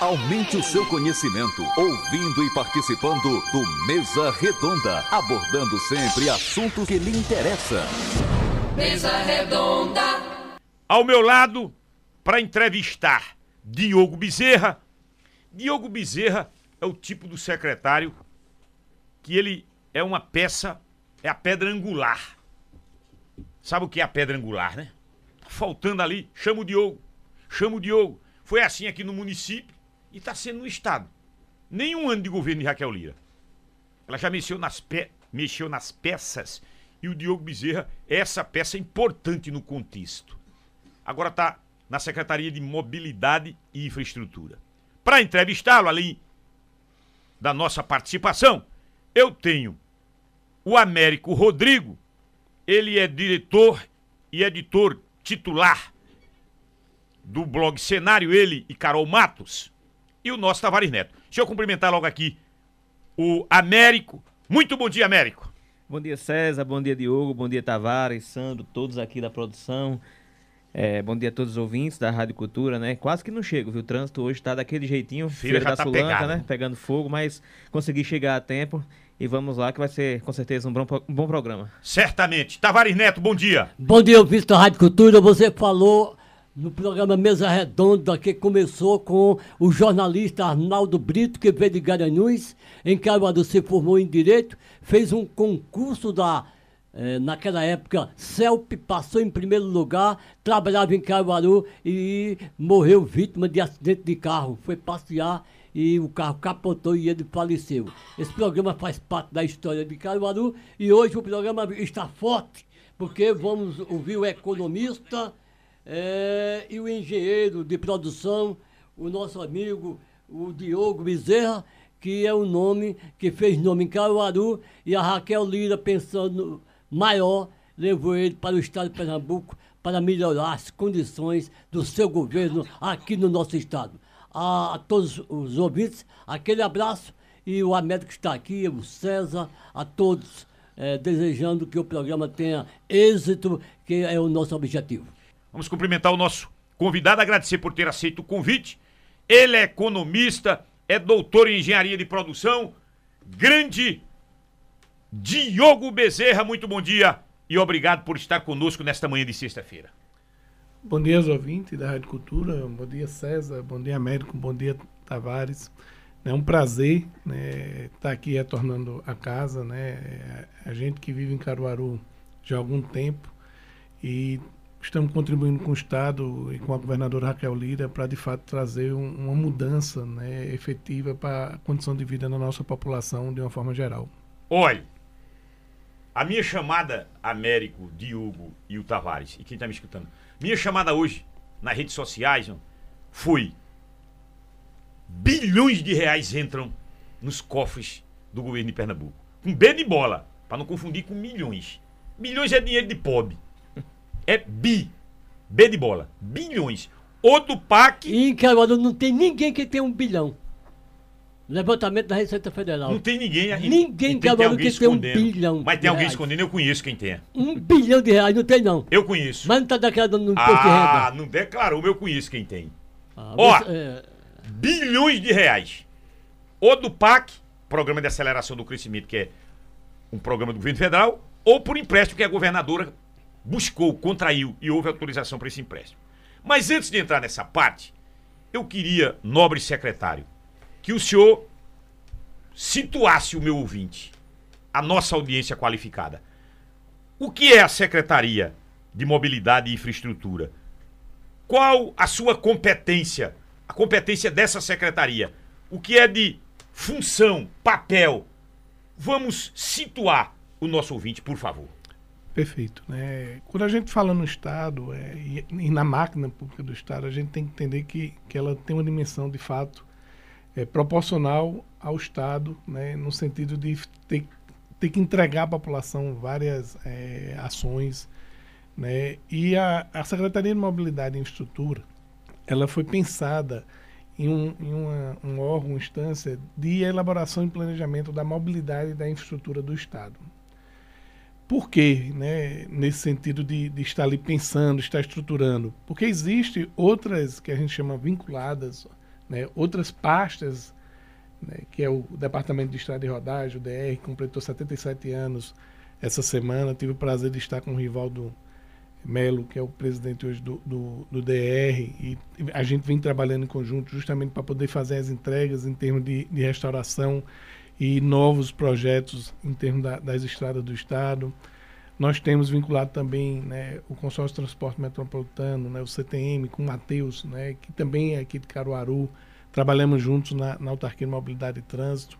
Aumente o seu conhecimento ouvindo e participando do Mesa Redonda, abordando sempre assuntos que lhe interessam. Mesa Redonda. Ao meu lado, para entrevistar Diogo Bezerra. Diogo Bezerra é o tipo do secretário que ele é uma peça, é a pedra angular. Sabe o que é a pedra angular, né? Tá faltando ali, chama o Diogo, chama o Diogo. Foi assim aqui no município e está sendo no Estado. Nenhum ano de governo de Raquel Lira. Ela já mexeu nas, pe... mexeu nas peças e o Diogo Bezerra é essa peça importante no contexto. Agora está na Secretaria de Mobilidade e Infraestrutura. Para entrevistá-lo, além da nossa participação, eu tenho o Américo Rodrigo, ele é diretor e editor titular do blog Cenário, ele e Carol Matos, e o nosso Tavares Neto. Deixa eu cumprimentar logo aqui o Américo. Muito bom dia, Américo. Bom dia, César. Bom dia, Diogo. Bom dia, Tavares, Sandro, todos aqui da produção. É, bom dia a todos os ouvintes da Rádio Cultura, né? Quase que não chego, viu? O trânsito hoje tá daquele jeitinho, Feira feira da tá Sulanca, pegada. né? Pegando fogo, mas consegui chegar a tempo e vamos lá que vai ser com certeza um bom, um bom programa. Certamente. Tavares Neto, bom dia. Bom dia, ouvinte da Rádio Cultura. Você falou no programa Mesa Redonda, que começou com o jornalista Arnaldo Brito, que veio de Garanhuns, em Caruaru se formou em Direito, fez um concurso da, eh, naquela época, CELP, passou em primeiro lugar, trabalhava em Caruaru e morreu vítima de acidente de carro. Foi passear e o carro capotou e ele faleceu. Esse programa faz parte da história de Caruaru e hoje o programa está forte, porque vamos ouvir o economista eh, e o engenheiro de produção, o nosso amigo, o Diogo Bezerra, que é o nome que fez nome em Caruaru, e a Raquel Lira, pensando maior, levou ele para o estado de Pernambuco para melhorar as condições do seu governo aqui no nosso estado. A, todos os ouvintes, aquele abraço e o Américo está aqui, o César, a todos, eh, desejando que o programa tenha êxito, que é o nosso objetivo. Vamos cumprimentar o nosso convidado, agradecer por ter aceito o convite. Ele é economista, é doutor em engenharia de produção, grande Diogo Bezerra, muito bom dia e obrigado por estar conosco nesta manhã de sexta-feira. Bom dia aos ouvintes da Rádio Cultura, bom dia César, bom dia Américo, bom dia Tavares. É um prazer né, estar aqui retornando a casa, né? A gente que vive em Caruaru já há algum tempo e estamos contribuindo com o Estado e com a governadora Raquel Lira para de fato trazer um- uma mudança né, efetiva para a condição de vida da nossa população de uma forma geral. Olha, a minha chamada, Américo, Diogo e o Tavares, e quem está me escutando, minha chamada hoje nas redes sociais foi bilhões de reais entram nos cofres do governo de Pernambuco. Com B de bola, para não confundir com milhões. Milhões é dinheiro de pobre. É bi. B de bola. Bilhões. O do PAC E em Caruaru não tem ninguém que tenha um bilhão. Levantamento da Receita Federal. não tem ninguém. e- Ninguém e em Caruaru que tem um bilhão Mas tem alguém reais. escondendo, eu conheço quem tem. Um bilhão de reais, não tem não. Eu conheço. Mas não está declarando no imposto de Ah, renda. não declarou, mas eu conheço quem tem. Ah, Ó. você- é, Bilhões de reais. Ou do PAC, Programa de Aceleração do Crescimento, que é um programa do governo federal, ou por empréstimo que a governadora buscou, contraiu e houve autorização para esse empréstimo. Mas antes de entrar nessa parte, eu queria, nobre secretário, que o senhor situasse o meu ouvinte, a nossa audiência qualificada. O que é a Secretaria de Mobilidade e Infraestrutura? Qual a sua competência, a competência dessa secretaria? O que é de função, papel? Vamos situar o nosso ouvinte, por favor. Perfeito. Né? Quando a gente fala no Estado é, e, e na máquina pública do Estado, a gente tem que entender que, que ela tem uma dimensão, de fato, é, proporcional ao Estado, né? no sentido de ter, ter que entregar à população várias é, ações. Né? E a, a Secretaria de Mobilidade e Infraestrutura, ela foi pensada em, um, em uma, um órgão, instância de elaboração e planejamento da mobilidade e da infraestrutura do Estado. Por quê? Né? Nesse sentido de, de estar ali pensando, estar estruturando. Porque existe outras que a gente chama vinculadas Né? Outras pastas, né, que é o Departamento de Estrada e Rodagem, o DR, completou 77 anos essa semana. Tive o prazer de estar com o Rivaldo Melo, que é o presidente hoje do, do, do, DR, e a gente vem trabalhando em conjunto justamente para poder fazer as entregas em termos de, de restauração e novos projetos em termos da, das estradas do Estado. Nós temos vinculado também né, o Consórcio de Transporte Metropolitano, né, o CTM, com o Matheus, né, que também é aqui de Caruaru. Trabalhamos juntos na, na Autarquia de Mobilidade e Trânsito.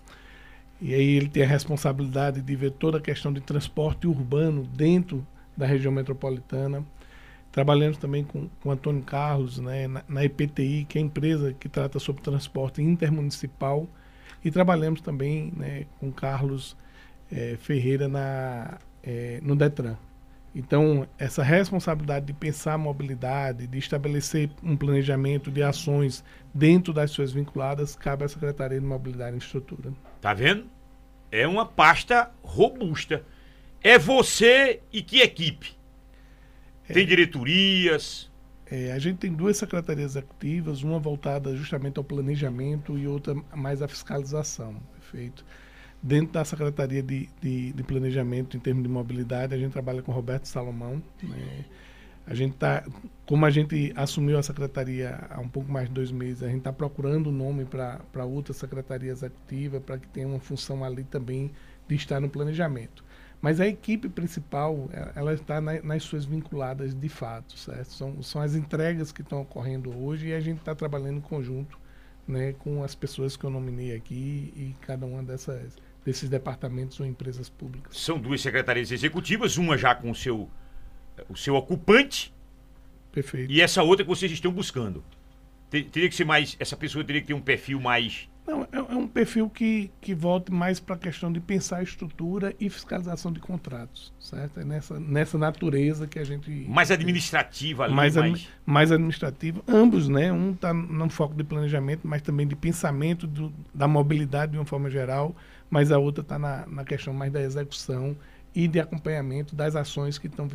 E aí ele tem a responsabilidade de ver toda a questão de transporte urbano dentro da região metropolitana. Trabalhamos também com, com Antônio Carlos, né, na, na EPTI, que é a empresa que trata sobre transporte intermunicipal. E trabalhamos também né, com Carlos é, Ferreira na, é, no Detran. Então, essa responsabilidade de pensar a mobilidade, de estabelecer um planejamento de ações dentro das suas vinculadas, cabe à Secretaria de Mobilidade e Estrutura. Tá vendo? É uma pasta robusta. É você e que equipe? É. Tem diretorias? É, a gente tem duas secretarias executivas, uma voltada justamente ao planejamento e outra mais à fiscalização. Perfeito. Dentro da Secretaria de, de, de, Planejamento em termos de mobilidade, a gente trabalha com Roberto Salomão. Né? A gente tá, como a gente assumiu a secretaria há um pouco mais de dois meses, a gente está procurando um nome para outra secretaria executiva, para que tenha uma função ali também de estar no planejamento. Mas a equipe principal, é, ela está na, nas suas vinculadas de fato, certo? São, são as entregas que estão ocorrendo hoje e a gente está trabalhando em conjunto né, com as pessoas que eu nominei aqui e cada uma dessas desses departamentos ou empresas públicas. São duas secretarias executivas, uma já com o seu, o seu ocupante. Perfeito. E essa outra que vocês estão buscando. Teria que ser mais. Essa pessoa teria que ter um perfil mais não, é, é um perfil que, que volte mais para a questão de pensar estrutura e fiscalização de contratos, certo? É nessa, nessa natureza que a gente... Mais administrativa ali, mais... Mais, mais administrativa. Ambos, né? Um está no foco de planejamento, mas também de pensamento do, da mobilidade de uma forma geral, mas a outra está na, na questão mais da execução e de acompanhamento das ações que estão,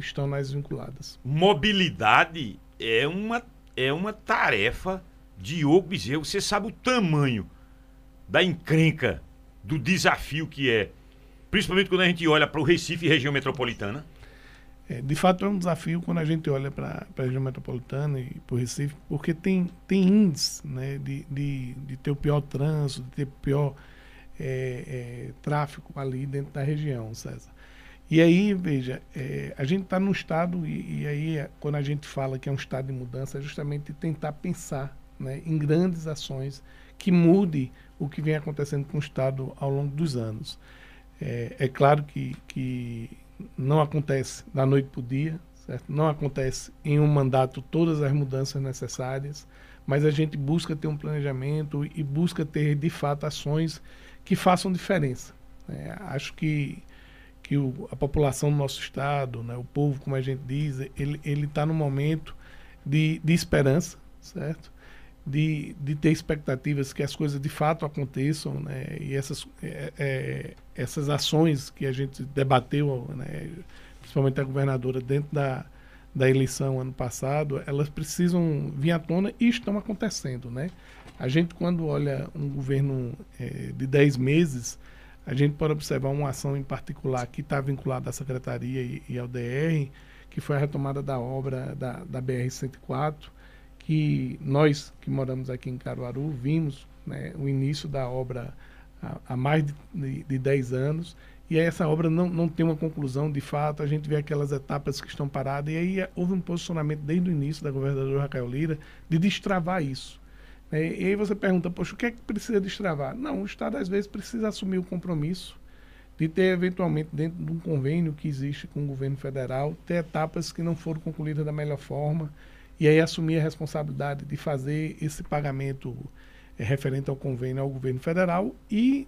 estão nas vinculadas. Mobilidade é uma, é uma tarefa Diogo Bezerra, você sabe o tamanho da encrenca, do desafio que é, principalmente quando a gente olha para o Recife e região metropolitana? É, de fato é um desafio quando a gente olha para a região metropolitana e para o Recife, porque tem, tem índices né, de, de, de ter o pior trânsito, de ter o pior é, é, tráfego ali dentro da região, César. E aí, veja, é, a gente está num estado, e, e aí quando a gente fala que é um estado de mudança, é justamente tentar pensar né, em grandes ações que mude o que vem acontecendo com o Estado ao longo dos anos. É, é claro que, que não acontece da noite para o dia, certo? não acontece em um mandato todas as mudanças necessárias, mas a gente busca ter um planejamento e busca ter, de fato, ações que façam diferença. Né? Acho que, que o, a população do nosso Estado, né, o povo, como a gente diz, ele está no momento de, de esperança, certo? De, de ter expectativas que as coisas de fato aconteçam, né? E essas, é, é, essas ações que a gente debateu, né? principalmente a governadora, dentro da, da eleição ano passado, elas precisam vir à tona e estão acontecendo, né? A gente, quando olha um governo é, de 10 meses, a gente pode observar uma ação em particular que está vinculada à Secretaria e, e, ao DR, que foi a retomada da obra da, da BR-104, que nós que moramos aqui em Caruaru vimos né, o início da obra há, há mais de, de, de 10 anos e essa obra não, não tem uma conclusão de fato, a gente vê aquelas etapas que estão paradas, e aí houve um posicionamento desde o início da governadora Raquel Lira de destravar isso. É, e aí você pergunta, poxa, o que é que precisa destravar? Não, o Estado às vezes precisa assumir o compromisso de ter eventualmente dentro de um convênio que existe com o governo federal, ter etapas que não foram concluídas da melhor forma, e aí assumir a responsabilidade de fazer esse pagamento é, referente ao convênio ao governo federal e,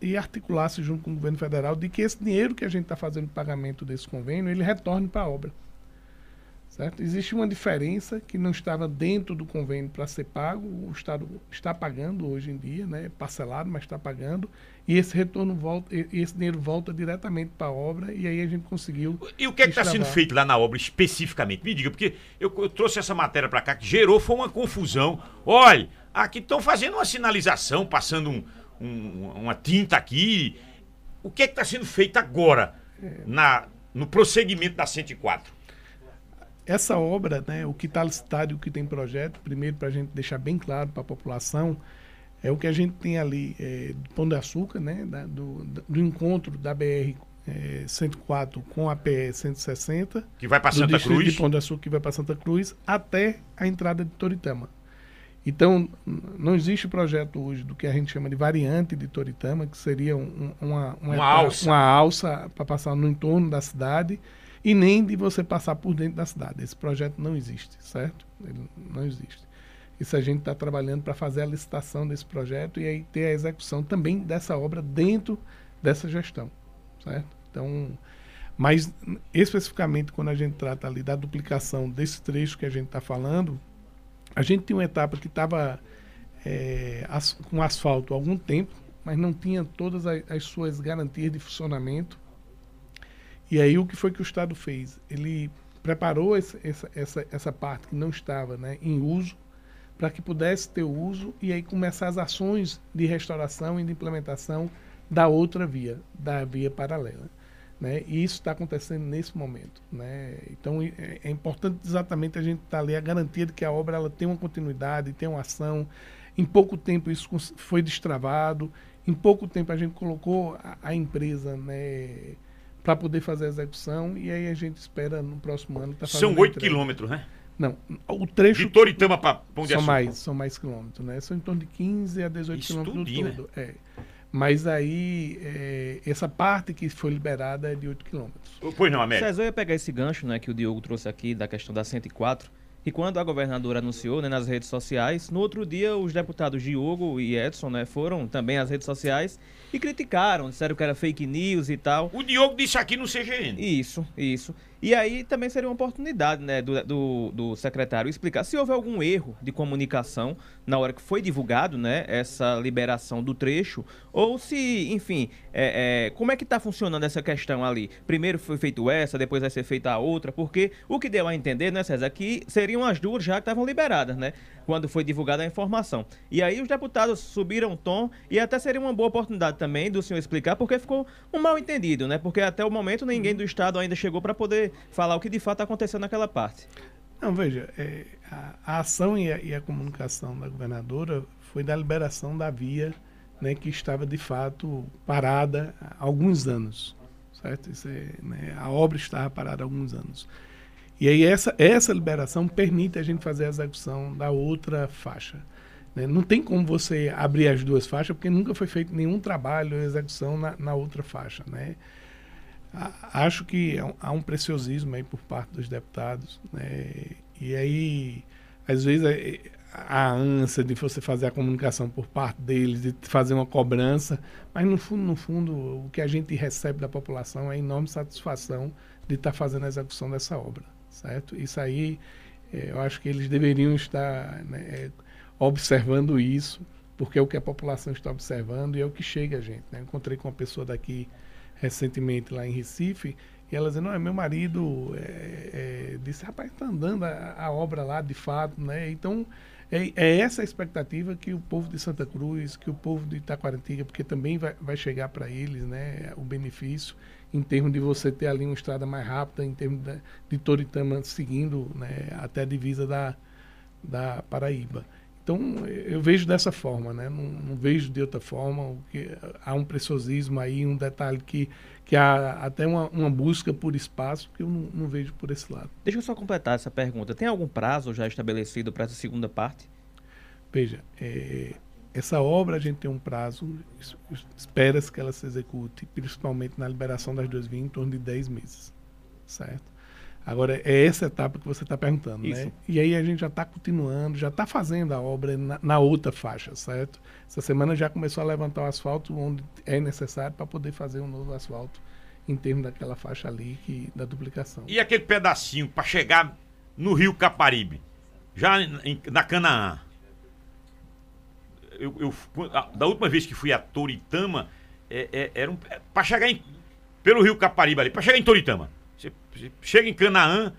e articular-se junto com o governo federal de que esse dinheiro que a gente está fazendo pagamento desse convênio, ele retorne para a obra. Certo? Existe uma diferença que não estava dentro do convênio para ser pago, o Estado está pagando hoje em dia, né? parcelado, mas está pagando, e esse retorno volta, esse dinheiro volta diretamente para a obra, e aí a gente conseguiu. E o que é está sendo feito lá na obra especificamente? Me diga, porque eu, eu trouxe essa matéria para cá que gerou foi uma confusão. Olha, aqui estão fazendo uma sinalização, passando um, um, uma tinta aqui. O que é está sendo feito agora na, no prosseguimento da 104? essa obra, né, o que está licitado e o que tem projeto, primeiro para a gente deixar bem claro para a população, é o que a gente tem ali é, do Pão de Açúcar, né, da, do, do, encontro da BR é, 104 com a PE 160. Que vai para Santa Cruz. de Pão de Açúcar que vai para Santa Cruz, até a entrada de Toritama. Então, não existe projeto hoje do que a gente chama de variante de Toritama, que seria um, uma, uma, uma alça, uma alça para passar no entorno da cidade e nem de você passar por dentro da cidade. Esse projeto não existe, certo? Ele não existe. Isso a gente está trabalhando para fazer a licitação desse projeto e aí ter a execução também dessa obra dentro dessa gestão, certo? Então, mas especificamente quando a gente trata ali da duplicação desse trecho que a gente está falando, a gente tinha uma etapa que estava é, as, com asfalto há algum tempo, mas não tinha todas as, as suas garantias de funcionamento e aí o que foi que o Estado fez? Ele preparou esse, essa, essa, essa parte que não estava né, em uso para que pudesse ter uso e aí começar as ações de restauração e de implementação da outra via, da via paralela. Né? E isso está acontecendo nesse momento. Né? Então é, é importante exatamente a gente estar tá ali a garantia de que a obra ela tem uma continuidade, tem uma ação. Em pouco tempo isso foi destravado, em pouco tempo a gente colocou a, a empresa né, para poder fazer a execução e aí a gente espera no próximo ano tá São oito quilômetros, né? Não, o trecho... De Toritama para Pão de são mais, são mais quilômetros, né? São em torno de 15 a 18 Isso quilômetros no todo. É. Mas aí, é, essa parte que foi liberada é de 8 quilômetros. Pois não, Américo. César, eu ia pegar esse gancho né, que o Diogo trouxe aqui da questão da 104 e quando a governadora anunciou né, nas redes sociais, no outro dia os deputados Diogo e Edson né, foram também às redes sociais e criticaram, disseram que era fake news e tal. O Diogo disse aqui no CGN. Isso, isso. E aí também seria uma oportunidade né, do, do, do, secretário explicar se houve algum erro de comunicação na hora que foi divulgado né, essa liberação do trecho, ou se, enfim, é, é, como é que está funcionando essa questão ali? Primeiro foi feito essa, depois vai ser feita a outra, porque o que deu a entender, né, César, que seriam as duas já que estavam liberadas, né? Quando foi divulgada a informação. E aí os deputados subiram o tom e até seria uma boa oportunidade também do senhor explicar, porque ficou um mal entendido, né? Porque até o momento ninguém do Estado ainda chegou para poder falar o que de fato aconteceu naquela parte. Não, veja, é, a, a, ação e a, e a, comunicação da governadora foi da liberação da via né, que estava de fato parada há alguns anos. Certo? É, né, a obra estava parada há alguns anos. E aí essa, essa liberação permite a gente fazer a execução da outra faixa. Né? Não tem como você abrir as duas faixas, porque nunca foi feito nenhum trabalho de execução na, na outra faixa. Né? acho que é há um preciosismo aí por parte dos deputados, né? E aí, às vezes, é, a ânsia de você fazer a comunicação por parte deles, de fazer uma cobrança, mas no fundo, no fundo, o que a gente recebe da população é enorme satisfação de estar fazendo a execução dessa obra, certo? Isso aí, é, eu acho que eles deveriam estar né, observando isso, porque é o que a população está observando e é o que chega a gente. Né? Encontrei com uma pessoa daqui recentemente lá em Recife, e ela dizendo, não, é meu marido é, é, disse, rapaz, está andando a, a, obra lá de fato, né? Então, é, é, essa a expectativa que o povo de Santa Cruz, que o povo de Itaquarantiga, porque também vai, vai chegar para eles, né, o benefício em termos de você ter ali uma estrada mais rápida, em termos de, de Toritama seguindo né, até a divisa da, da Paraíba. Então, eu vejo dessa forma, né? não, não vejo de outra forma. Há um preciosismo aí, um detalhe que, que há até uma, uma busca por espaço que eu não, não, vejo por esse lado. Deixa eu só completar essa pergunta. Tem algum prazo já estabelecido para essa segunda parte? Veja, é, essa obra a gente tem um prazo, espera-se que ela se execute, principalmente na liberação das duas vias, em torno de 10 meses, certo? Agora, é essa etapa que você está perguntando, Isso. né? E aí a gente já está continuando, já está fazendo a obra na, na, outra faixa, certo? Essa semana já começou a levantar o asfalto onde é necessário para poder fazer um novo asfalto em termos daquela faixa ali que, da duplicação. E aquele pedacinho para chegar no Rio Caparibe, já em- na Canaã. Eu, eu- da última vez que fui a Toritama, é, é, era um, é, para chegar em, pelo Rio Caparibe ali, para chegar em Toritama. Você, você chega em Canaã,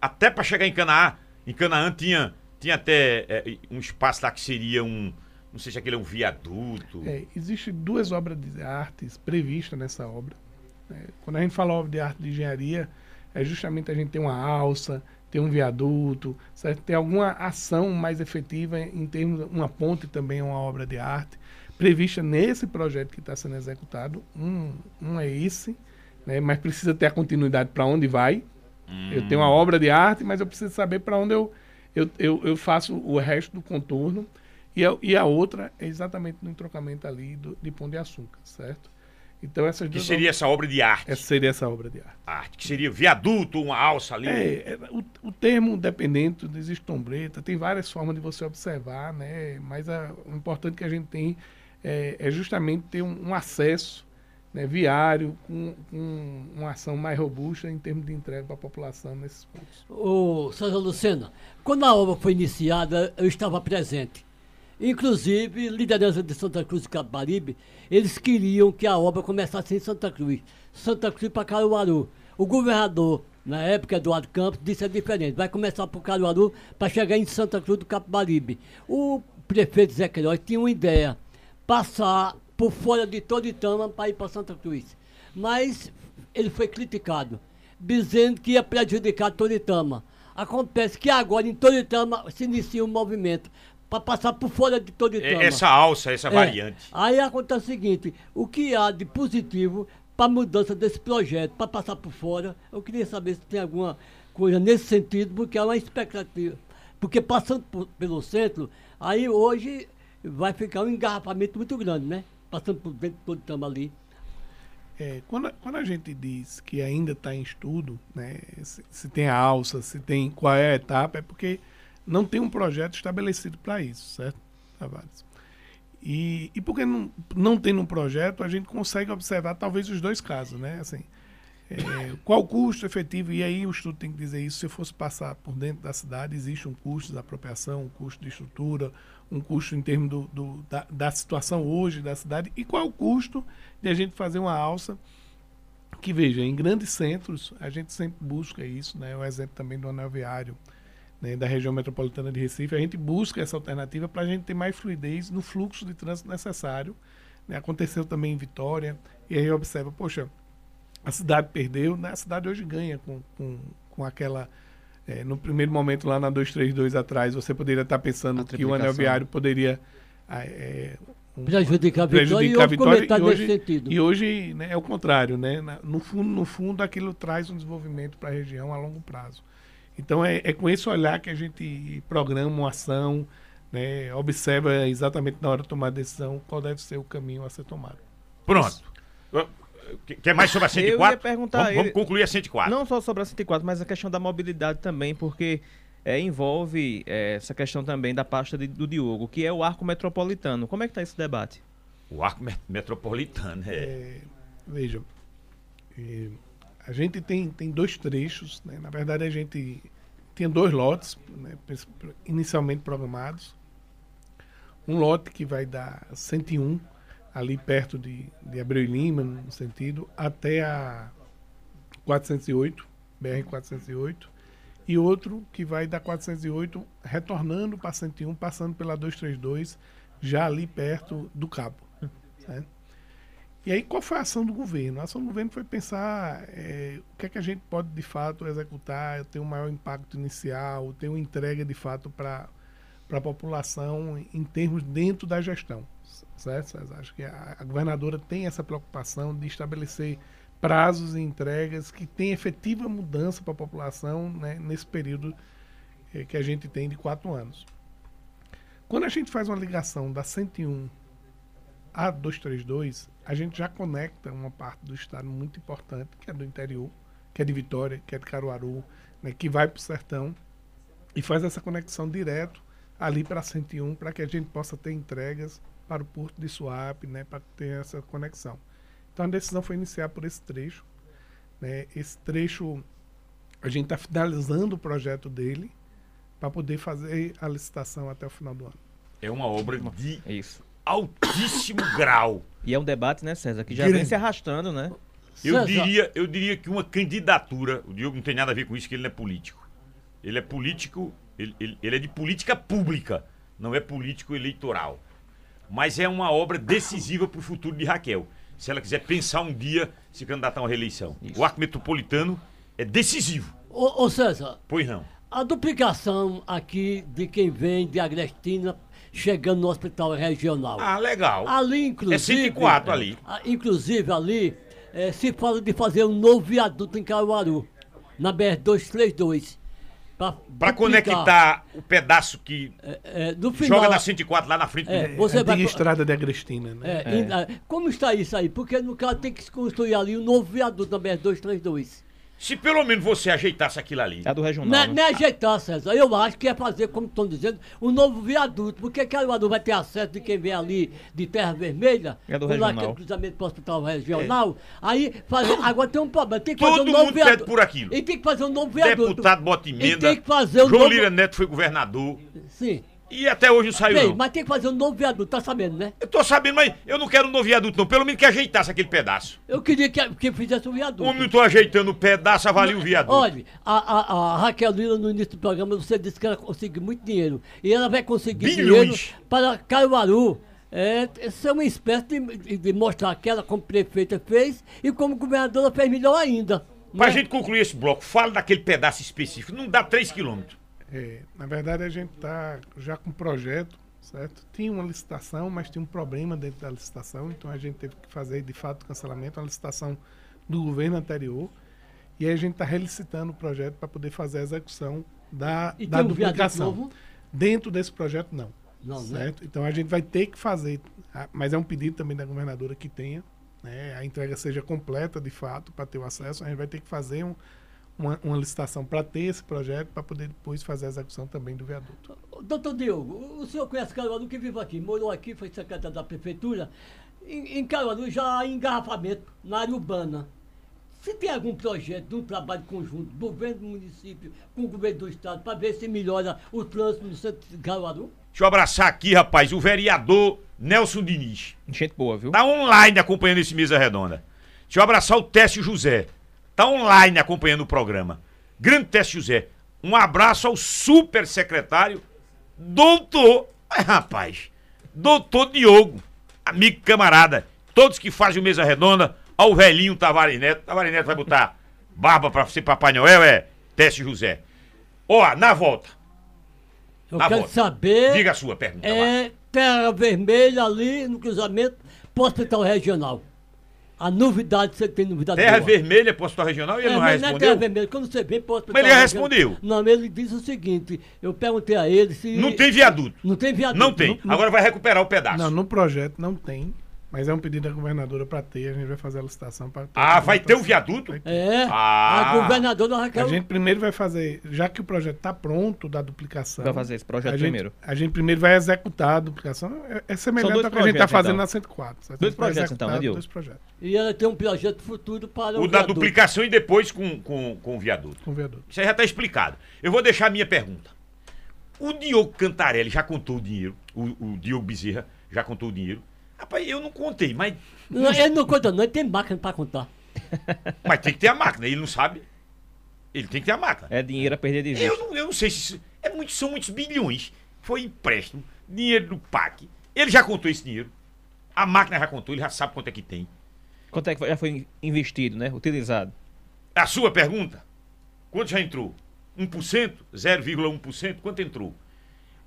até para chegar em Canaã, em Canaã tinha, tinha até é, um espaço lá que seria um, não sei se aquele é um viaduto. É, Existem duas obras de artes previstas nessa obra. né? Quando a gente fala obra de arte de engenharia, é justamente a gente ter uma alça, ter um viaduto, certo? ter alguma ação mais efetiva em termos uma ponte também uma obra de arte prevista nesse projeto que está sendo executado. Um, um é esse, né? mas precisa ter a continuidade para onde vai. Eu tenho uma obra de arte, mas eu preciso saber para onde eu, eu, eu, eu faço o resto do contorno. E a, e a outra é exatamente no entrocamento ali do, de Pão de Açúcar, certo? Então essas Que seria essa obra de arte. obras, essa seria essa obra de arte. arte. Que seria viaduto, uma alça ali. É, é, o, o termo dependente do estombreta tem várias formas de você observar, né? Mas a- o importante que a gente tem é, é justamente ter um, um acesso né, viário com, com uma ação mais robusta em termos de entrega para a população nesses pontos. Ô, César Lucena, quando a obra foi iniciada, eu estava presente. Inclusive, liderança de Santa Cruz e Capibaribe, eles queriam que a obra começasse em Santa Cruz. Santa Cruz para Caruaru. O governador, na época, Eduardo Campos, disse é diferente. Vai começar por Caruaru para chegar em Santa Cruz do Capibaribe. O prefeito Zé Queiroz tinha uma ideia, passar por fora de Toritama para ir para Santa Cruz. Mas ele foi criticado, dizendo que ia prejudicar Toritama. Acontece que agora em Toritama se inicia um movimento para passar por fora de Toritama. É, essa alça, essa É. variante. Aí acontece o seguinte: o que há de positivo para a mudança desse projeto, para passar por fora, eu queria saber se tem alguma coisa nesse sentido, porque há uma expectativa. Porque passando por- pelo centro, aí hoje vai ficar um engarrafamento muito grande, né? Passando por dentro de Toritama ali. É, quando, a- quando a gente diz que ainda está em estudo, né, se, se tem a alça, se tem qual é a etapa, é porque não tem um projeto estabelecido para isso, certo, Tavares? E, e porque não, não tem um projeto, a gente consegue observar talvez os dois casos, né? Assim, é, qual o custo efetivo? E aí o estudo tem que dizer isso. Se eu fosse passar por dentro da cidade, existe um custo de apropriação, um custo de estrutura, um custo em termos do, do- da, da situação hoje da cidade. E qual é o custo de a gente fazer uma alça que, veja, em grandes centros, a gente sempre busca isso, né? O exemplo também do anel viário né, da região metropolitana de Recife, a gente busca essa alternativa para a gente ter mais fluidez no fluxo de trânsito necessário. né? Aconteceu também em Vitória, e aí observa, poxa, a cidade perdeu, né? a cidade hoje ganha com, com, com aquela. eh, no primeiro momento, lá na 232 atrás, você poderia estar pensando que o anel viário poderia. eh, um- Prejudicar a vitória e prejudicar houve vitória, comentário e nesse hoje, sentido. e hoje né, é o contrário, né? No, fundo, no fundo, aquilo traz um desenvolvimento para a região a longo prazo. Então é, é com esse olhar que a gente programa uma ação, né, observa exatamente na hora de tomar a decisão qual deve ser o caminho a ser tomado. Pronto. Quer- mais sobre a Eu ia 104? perguntar vamos, vamos concluir a 104. Não só sobre a 104, mas a questão da mobilidade também, porque é, envolve é, essa questão também da pasta de- do Diogo, que é o arco metropolitano. Como é que está esse debate? O arco met- metropolitano. É. É, veja, é, a gente tem, tem dois trechos, né? na verdade a gente tinha dois lotes né, inicialmente programados. Um lote que vai dar 101, ali perto de, de Abreu e Lima, no sentido, até a 408, BR-408, e outro que vai da 408 retornando para 101, passando pela 232, já ali perto do Cabo. certo? E aí, qual foi a ação do governo? A ação do governo foi pensar eh, o que é que a gente pode, de fato, executar, ter um maior impacto inicial, ter uma entrega, de fato, para a população em termos dentro da gestão. Certo? Acho que a, a governadora tem essa preocupação de estabelecer prazos e entregas que têm efetiva mudança para a população né, nesse período eh, que a gente tem de quatro anos. Quando a gente faz uma ligação da 101 a 232, a gente já conecta uma parte do estado muito importante, que é do interior, que é de Vitória, que é de Caruaru, né, que vai para o sertão e faz essa conexão direto ali para 101, para que a gente possa ter entregas para o porto de Suape, né, para ter essa conexão. Então a decisão foi iniciar por esse trecho. Né, esse trecho A gente está finalizando o projeto dele para poder fazer a licitação até o final do ano. É uma obra de Isso. Altíssimo grau. E é um debate, né, César, que já Grande. vem se arrastando, né? Eu César, diria, eu diria que uma candidatura, o Diogo não tem nada a ver com isso, que ele não é político. Ele é político, ele, ele- ele é de política pública, não é político eleitoral. Mas é uma obra decisiva para o futuro de Raquel. Se ela quiser pensar um dia se candidatar a uma reeleição. O arco metropolitano é decisivo. Ô, ô César, Pois não. a duplicação aqui de quem vem de Agrestina chegando no hospital regional. Ah, legal. Ali, inclusive. É 104 ali. ah, Inclusive, ali, eh, se fala de fazer um novo viaduto em Caruaru, na BR-232. Para conectar o pedaço que eh, no final, joga na 104 lá na frente. É, do- Você a vai- estrada de Agrestina, né? É, em- ah, como está isso aí? Porque no caso tem que se construir ali um novo viaduto na BR-232. Se pelo menos você ajeitasse aquilo ali. É do regional. Não, é- né? não é ajeitar, César. Eu acho que é fazer, como estão dizendo, um novo viaduto. Porque Caruaru vai ter acesso de quem vem ali de Terra Vermelha, É do por lá regional. aquele cruzamento para o hospital regional. Aí, fazer, agora tem um problema. Tem que fazer Todo um novo mundo pede viaduto. por aquilo. E tem que fazer um novo viaduto. Deputado bota E emenda. tem que fazer um João novo... Lira Neto foi governador. Sim. E até hoje não saiu, Bem, não. mas tem que fazer um novo viaduto, tá sabendo, né? Eu tô sabendo, mas eu não quero um novo viaduto, não. Pelo menos que ajeitasse aquele pedaço. Eu queria que, que fizesse um viaduto. homem não tô ajeitando o pedaço, avalia o viaduto. Olha, a, a, a Raquel Lira no início do programa, você disse que ela conseguiu muito dinheiro. E ela vai conseguir Bilhões. dinheiro para Caruaru. É, isso é uma espécie de, de- de mostrar que ela, como prefeita, fez e como governadora fez melhor ainda. Pra né? gente concluir esse bloco, fala daquele pedaço específico. Não dá 3 quilômetros. É, na verdade, a gente está já com um projeto, certo? Tinha uma licitação, mas tinha um problema dentro da licitação, então a gente teve que fazer, de fato, o cancelamento, uma licitação do governo anterior. E aí a gente está relicitando o projeto para poder fazer a execução da, E da um duplicação. Dentro desse projeto, não. Não, né? certo? Então a gente vai ter que fazer, mas é um pedido também da governadora que tenha, né, a entrega seja completa de fato para ter o acesso. A gente vai ter que fazer um- uma, uma licitação para ter esse projeto para poder depois fazer a execução também do viaduto. Doutor Diogo, o senhor conhece Caruaru que vive aqui, morou aqui, foi secretário da prefeitura. Em, em Caruaru já há engarrafamento na área urbana. Se tem algum projeto de um trabalho conjunto do governo do município com o governo do estado para ver se melhora o trânsito no centro de Caruaru? Deixa eu abraçar aqui, rapaz, o vereador Nelson Diniz. Gente boa, viu? Tá online acompanhando esse Mesa Redonda. Deixa eu abraçar o Técio José. Tá online acompanhando o programa. Grande Técio José. Um abraço ao super secretário, doutor. Mas, rapaz, doutor Diogo, amigo camarada. Todos que fazem o Mesa Redonda, ao velhinho Tavares Neto. Tavares Neto vai botar barba pra ser Papai Noel, é Técio José. Ó, na volta. Eu Na quero volta. saber. Diga a sua pergunta. lá. É Terra Vermelha ali no cruzamento hospital regional. A novidade, você tem novidade Terra boa. Vermelha, posto regional, e ele É, não mas não é respondeu. Terra Vermelha. Quando você vem hospital Mas ele já regional- respondeu. Não, ele disse o seguinte, eu perguntei a ele se... Não tem viaduto. Não tem viaduto. Não tem. Agora vai recuperar o pedaço. Não, no projeto não tem, mas é um pedido da governadora para ter. A gente vai fazer a licitação para Ah, vai ter um viaduto? É, Ah. a governadora Raquel... A gente primeiro vai fazer, já que o projeto está pronto da duplicação. Vai fazer esse projeto a gente, primeiro. A gente primeiro vai executar a duplicação. É, é semelhante ao que a gente está projetos, fazendo então. na 104. certo? Dois projetos, então, né? Dois projetos E ela tem um projeto futuro para O o da viaduto. duplicação e depois com, com, com o viaduto. com viaduto. Isso aí já está explicado. Eu vou deixar a minha pergunta. O Diogo Cantarelli já contou o dinheiro. O, o Diogo Bezerra já contou o dinheiro. Rapaz, eu não contei, mas, Não, ele não conta não, ele tem máquina para contar. mas tem que ter a máquina. Ele não sabe. Ele tem que ter a máquina. É dinheiro a perder de vista. Eu não, eu não sei se isso, é muito, são muitos bilhões. Foi empréstimo, dinheiro do PAC. Ele já contou esse dinheiro. A máquina já contou, ele já sabe quanto é que tem. Quanto é que já foi investido, né? Utilizado. A sua pergunta? Quanto já entrou? 1%? 0,1%? Quanto entrou?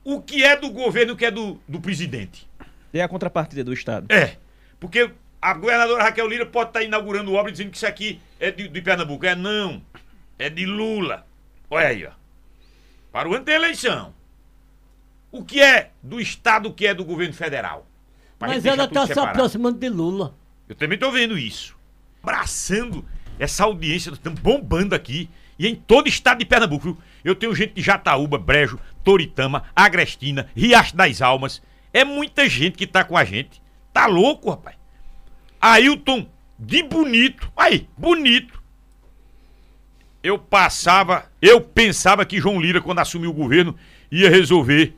O que é do governo, o que é do, do presidente? E a contrapartida do Estado? É. Porque a governadora Raquel Lira pode estar inaugurando obra dizendo que isso aqui é de, de Pernambuco. É não. É de Lula. Olha aí, ó. Para o ano da eleição. O que é do Estado, o que é do governo federal? Pra Mas ela está se aproximando de Lula. Eu também estou vendo isso. Abraçando essa audiência, estamos bombando aqui. E em todo o estado de Pernambuco, viu? Eu tenho gente de Jataúba, Brejo, Toritama, Agrestina, Riacho das Almas. É muita gente que tá com a gente. Tá louco, rapaz. Ailton, de bonito. Aí, bonito. eu passava, eu pensava que João Lira, quando assumiu o governo, ia resolver,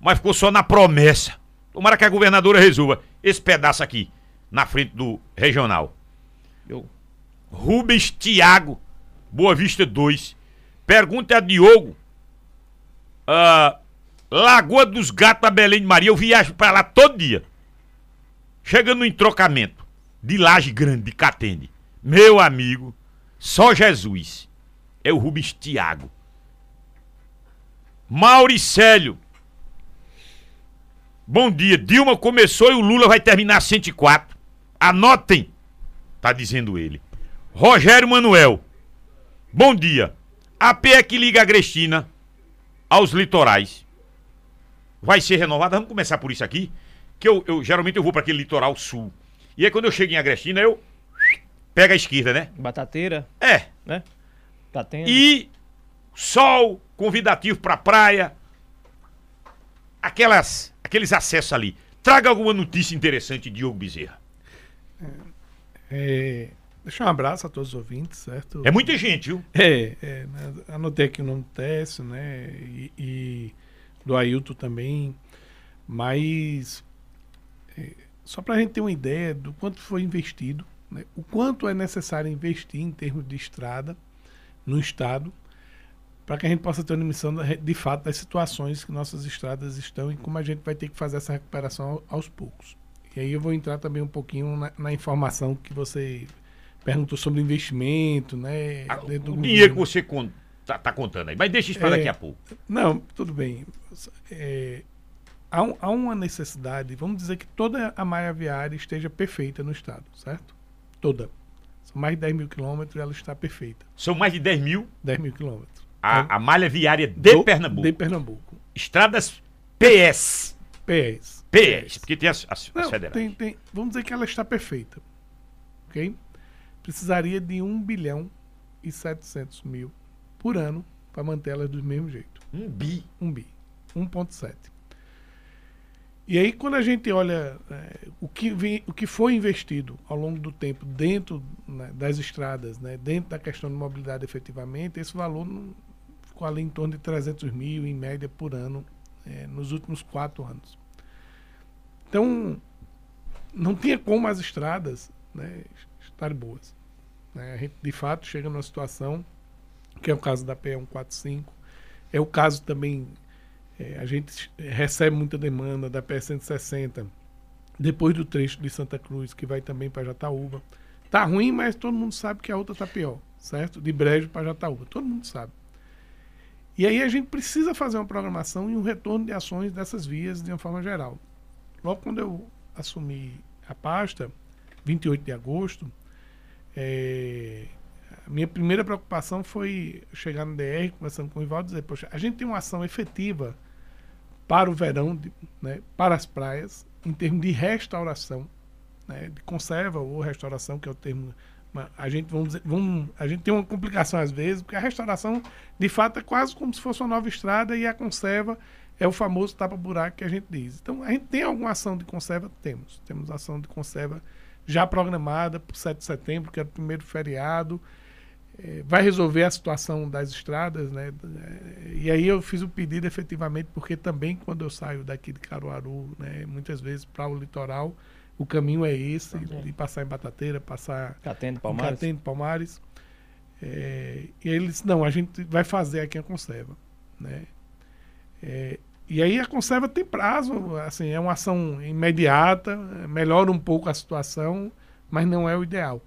mas ficou só na promessa. Tomara que a governadora resolva esse pedaço aqui, na frente do regional. Eu. Rubens Tiago, Boa Vista 2. Pergunta a Diogo. ah, Lagoa dos Gatos a Belém de Maria, eu viajo pra lá todo dia. Chegando no entrocamento de Laje Grande, de Catende. Meu amigo, só Jesus. É o Rubens Tiago. Mauricélio. Bom dia. Dilma começou e o Lula vai terminar 104. Anotem, tá dizendo ele. Rogério Manuel. Bom dia. A PE que liga a Agrestina aos litorais vai ser renovada. Vamos começar por isso aqui, que eu, eu- geralmente eu vou para aquele litoral sul. E aí quando eu chego em Agrestina, eu pego a esquerda, né? Batateira, É. né? Tá tendo. E sol convidativo pra praia. Aquelas, aqueles acessos ali. Traga alguma notícia interessante, Diogo Bezerra. É, deixar um abraço a todos os ouvintes, certo? É muita gente, viu? É, é, né, anotei aqui o nome do Técio, né? E, e do Ailton também. Mas é, só para a gente ter uma ideia do quanto foi investido, né, o quanto é necessário investir em termos de estrada no estado, para que a gente possa ter uma da- de fato das situações que nossas estradas estão e como a gente vai ter que fazer essa recuperação ao- aos poucos. E aí eu vou entrar também um pouquinho na, na informação que você perguntou sobre investimento, né? Ah, o dinheiro que você con- tá, tá contando aí. Mas deixa isso pra É. daqui a pouco. Não, tudo bem. É, há, um- há uma necessidade, vamos dizer que toda a malha viária esteja perfeita no estado, certo? Toda. São mais de 10 mil quilômetros e ela está perfeita. São mais de 10 mil 10 mil quilômetros. a, a malha viária de Do- Pernambuco. De Pernambuco. Estradas PS. PS. PS, porque tem as, as, as Não, federais. tem, tem, vamos dizer que ela está perfeita. Ok? Precisaria de 1 bilhão e 700 mil por ano para manter elas do mesmo jeito. Um bi. 1 bi. 1,7. E aí, quando a gente olha é, o, que vem, o que foi investido ao longo do tempo dentro né, das estradas, né, dentro da questão de mobilidade efetivamente, esse valor não- ficou ali em torno de 300 mil, em média, por ano, é, nos últimos quatro anos. Então, não tinha como as estradas né, estarem boas. né? A gente, de fato, chega numa situação, que é o caso da PE 145, é o caso também, é, a gente recebe muita demanda da PE 160, depois do trecho de Santa Cruz, que vai também para Jataúba. Tá ruim, mas todo mundo sabe que a outra tá pior, certo? De Brejo para Jataúba, todo mundo sabe. E aí a gente precisa fazer uma programação e um retorno de ações dessas vias de uma forma geral. Logo quando eu assumi a pasta, 28 de agosto, é, a minha primeira preocupação foi chegar no DR, conversando com o Rivaldo, e dizer, poxa, a gente tem uma ação efetiva para o verão, de- né, para as praias, em termos de restauração, né, de conserva ou restauração, que é o termo. A gente, vamos dizer, vamos, a gente tem uma complicação às vezes, porque a restauração, de fato, é quase como se fosse uma nova estrada e a conserva é o famoso tapa-buraco que a gente diz. Então, a gente tem alguma ação de conserva? Temos. Temos ação de conserva já programada para o 7 de setembro, que é o primeiro feriado. Eh, vai resolver a situação das estradas, né? Eh, E aí eu fiz o pedido efetivamente, porque também quando eu saio daqui de Caruaru, né, muitas vezes para o litoral, o caminho é esse, de passar em Batateira, passar Catendo, Palmares. Catende, Palmares. É, e aí ele disse, não, a gente vai fazer aqui a conserva. Né? É, e aí a conserva tem prazo, assim, é uma ação imediata, é, melhora um pouco a situação, mas não é o ideal.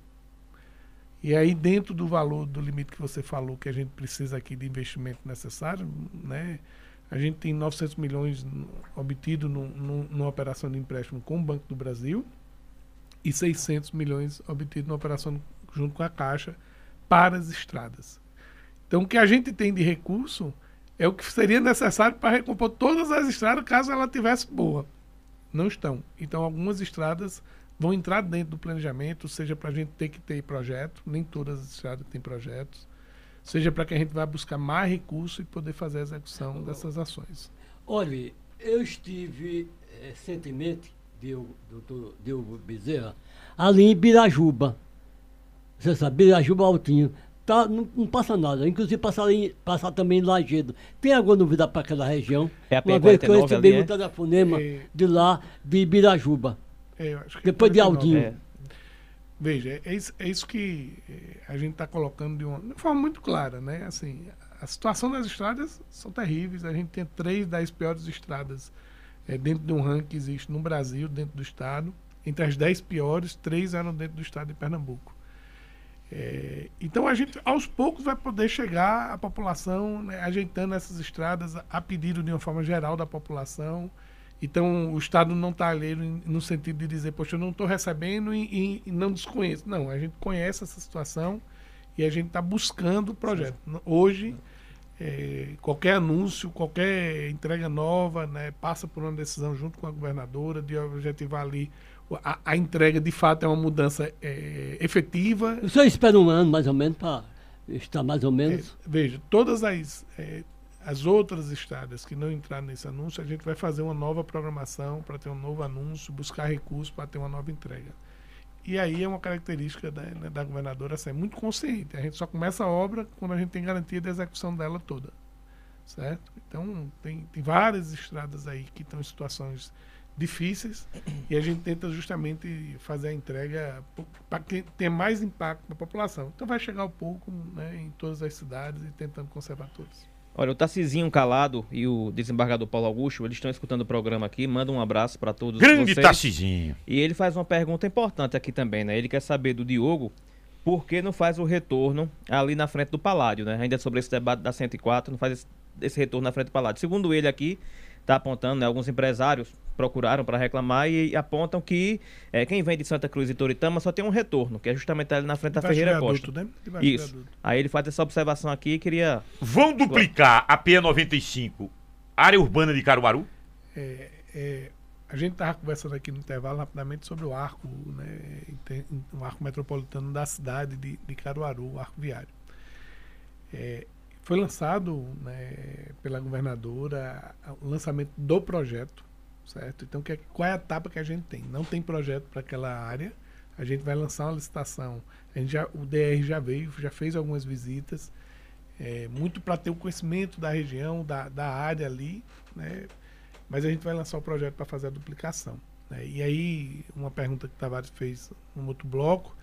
E aí, dentro do valor do limite que você falou, que a gente precisa aqui de investimento necessário, né? A gente tem 900 milhões no- obtido num- numa operação de empréstimo com o Banco do Brasil e 600 milhões obtidos numa operação junto com a Caixa para as estradas. Então, o que a gente tem de recurso é o que seria necessário para recompor todas as estradas caso ela tivesse boa. Não estão. Então, algumas estradas vão entrar dentro do planejamento, seja para a gente ter que ter projeto, nem todas as estradas têm projetos, seja para que a gente vá buscar mais recursos e poder fazer a execução dessas ações. Olha, eu estive eh, recentemente, Diogo, doutor Diogo Bezerra, ali em Birajuba. Você sabe, Birajuba Altinho. tá, não, não passa nada. Inclusive passar, também em Lagedo. Tem alguma novidade para aquela região? É a Uma vez que eu P49 recebi um é? telefonema É. de lá, de Birajuba. É, eu acho que Depois de 49. Aldinho. É. Veja, é- é isso, é isso que eh, a gente está colocando de uma, de uma forma muito clara, né? Assim, a situação das estradas são terríveis. A gente tem três das piores estradas eh, dentro de um ranking que existe no Brasil, dentro do estado. Entre as dez piores, três eram dentro do estado de Pernambuco. Eh, então a gente, aos poucos, vai poder chegar à população, né, ajeitando essas estradas a pedido de uma forma geral da população. Então, o Estado não está alheio no sentido de dizer, poxa, eu não estou recebendo e, e- não desconheço. Não, a gente conhece essa situação e a gente está buscando o projeto. Hoje, eh, qualquer anúncio, qualquer entrega nova, né, passa por uma decisão junto com a governadora de objetivar ali a, a entrega, de fato, é uma mudança eh, efetiva, O senhor espera um ano, mais ou menos, para estar mais ou é, menos. veja, todas as, é, as outras estradas que não entraram nesse anúncio, a gente vai fazer uma nova programação para ter um novo anúncio, buscar recursos para ter uma nova entrega. E aí é uma característica da, né, da governadora ser muito consciente. A gente só começa a obra quando a gente tem garantia da execução dela toda. Certo? Então, tem, tem várias estradas aí que estão em situações difíceis e a gente tenta justamente fazer a entrega para que tenha mais impacto na população. Então vai chegar ao pouco né, em todas as cidades e tentando conservar todas. Olha, o Tarcizinho Calado e o desembargador Paulo Augusto, eles estão escutando o programa aqui. Manda um abraço para todos Grande vocês. E ele faz uma pergunta importante aqui também, né? Ele quer saber do Diogo por que não faz o retorno ali na frente do Paládio, né? Ainda sobre esse debate da 104, não faz esse, esse retorno na frente do Paládio. Segundo ele aqui, está apontando, né? Alguns empresários procuraram para reclamar e, apontam que eh, quem vem de Santa Cruz e Toritama só tem um retorno, que é justamente ali na frente da Ferreira Costa. viaduto, né? Debaixo do Isso. viaduto. Aí ele faz essa observação aqui e queria. Vão duplicar a P95, área urbana de Caruaru? É, é, a gente estava conversando aqui no intervalo rapidamente sobre o arco, né, o arco metropolitano da cidade de, de Caruaru, o arco viário. É, foi lançado né, pela governadora o lançamento do projeto, certo? Então, que, qual é a etapa que a gente tem? Não tem projeto para aquela área. A gente vai lançar uma licitação. A gente já, o DR já veio, já fez algumas visitas, é, muito para ter o conhecimento da região, da, da área ali, né? mas a gente vai lançar o projeto para fazer a duplicação. né? E aí, uma pergunta que o Tavares fez no outro bloco,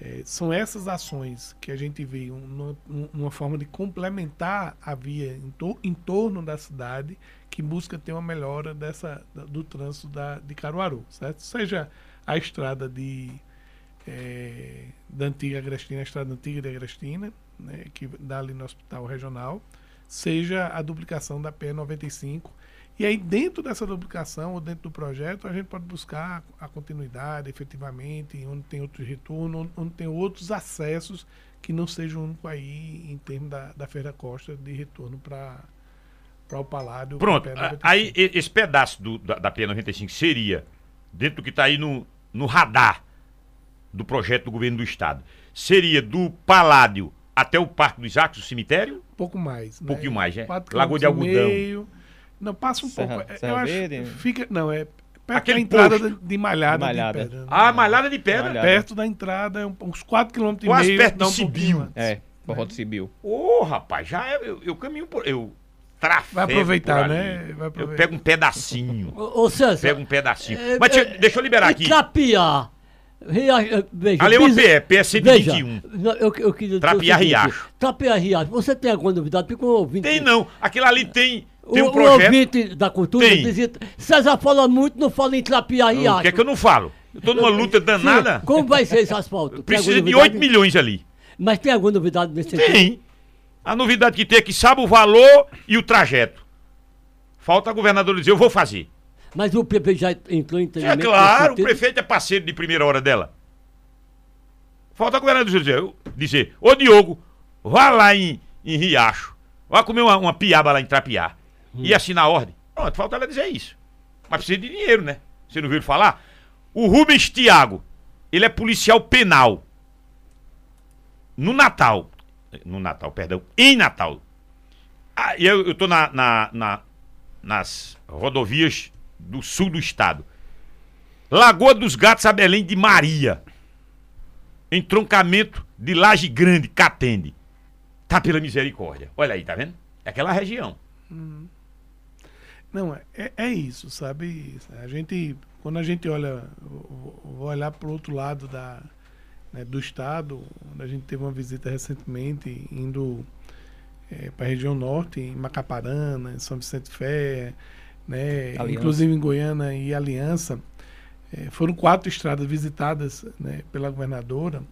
eh, são essas ações que a gente vê um- numa, um- numa forma de complementar a via em, tor- em torno da cidade que busca ter uma melhora dessa, do trânsito da, de Caruaru, certo? Seja a estrada de, eh, da antiga Agrestina, a estrada antiga de Agrestina, né, que dá ali no hospital regional, seja a duplicação da P95. E aí, dentro dessa duplicação ou dentro do projeto, a gente pode buscar a continuidade efetivamente, onde tem outro retorno, onde- tem outros acessos que não sejam o único aí em termos da, da Feira Costa de retorno para o Paládio. Pronto, pra a- P95. aí esse pedaço do- da, da P95 seria, dentro do que está aí no, no radar do projeto do governo do estado, seria do Paládio até o Parque dos Arcos, o cemitério? Pouco mais. Um pouquinho mais, é? Quatro Lagoa de Algodão. meio. Não, passa um Serra- pouco. é- Serra eu acho, Verde? fica, não, é perto Aquele da entrada posto. de, de Malhada. de Malhada. Pedra, né? Ah, malhada de pedra. Malhada. Perto da entrada, é uns 4 km e Quase meio. perto de um Sibiu. É, Forró do Sibiu. Ô, rapaz, já é- eu, eu caminho por. Eu trafego Vai aproveitar, por ali. né? Vai Eu aproveitar. pego um pedacinho. Ô, ô César, pego um pedacinho. É, Mas deixa, é, deixa eu liberar aqui. Trapiá. Ria- eh, veja, Ali é uma PE, PE Veja, 121. não, eu, eu queria seguinte, Riacho. Trapiá Riacho. Você tem alguma novidade? Porque o ouvinte, Tem não. Aquilo ali tem, tem o, um o projeto. ouvinte da cultura Tem. dizia, César fala muito, não fala em Trapiá Riacho. O que é que eu não falo? Eu tô numa luta danada. Sim, Como vai ser esse asfalto? Tem Precisa de novidade? 8 milhões ali. Mas tem alguma novidade nesse sentido? Tem. A novidade que tem é que sabe o valor e o trajeto. Falta a governadora dizer, eu vou fazer. Mas o prefeito já entrou em É entendimento nesse claro, o prefeito é parceiro de primeira hora dela. Falta a governadora dizer, eu- dizer ô Diogo, vá lá em, em Riacho, vá comer uma, uma piaba lá em Trapiá e assinar a ordem. Pronto, falta ela dizer isso. Mas precisa de dinheiro, né? Você não viu ele falar? O Rubens Tiago, ele é policial penal. No Natal. No Natal, perdão. Em Natal. Ah, eu, eu tô na, na- na- nas rodovias do sul do estado. Lagoa dos Gatos a Belém de Maria. Entroncamento de Laje Grande, Catende, tá pela misericórdia. Olha aí, tá vendo? É aquela região. Não, é, é isso, sabe? A gente, quando a gente olha, vou olhar para o outro lado da, né, do estado, onde a gente teve uma visita recentemente, indo é, para a região norte, em Macaparana, em São Vicente Fé, né, Aliança. inclusive em Goiânia e Aliança, é, foram quatro estradas visitadas né, pela governadora,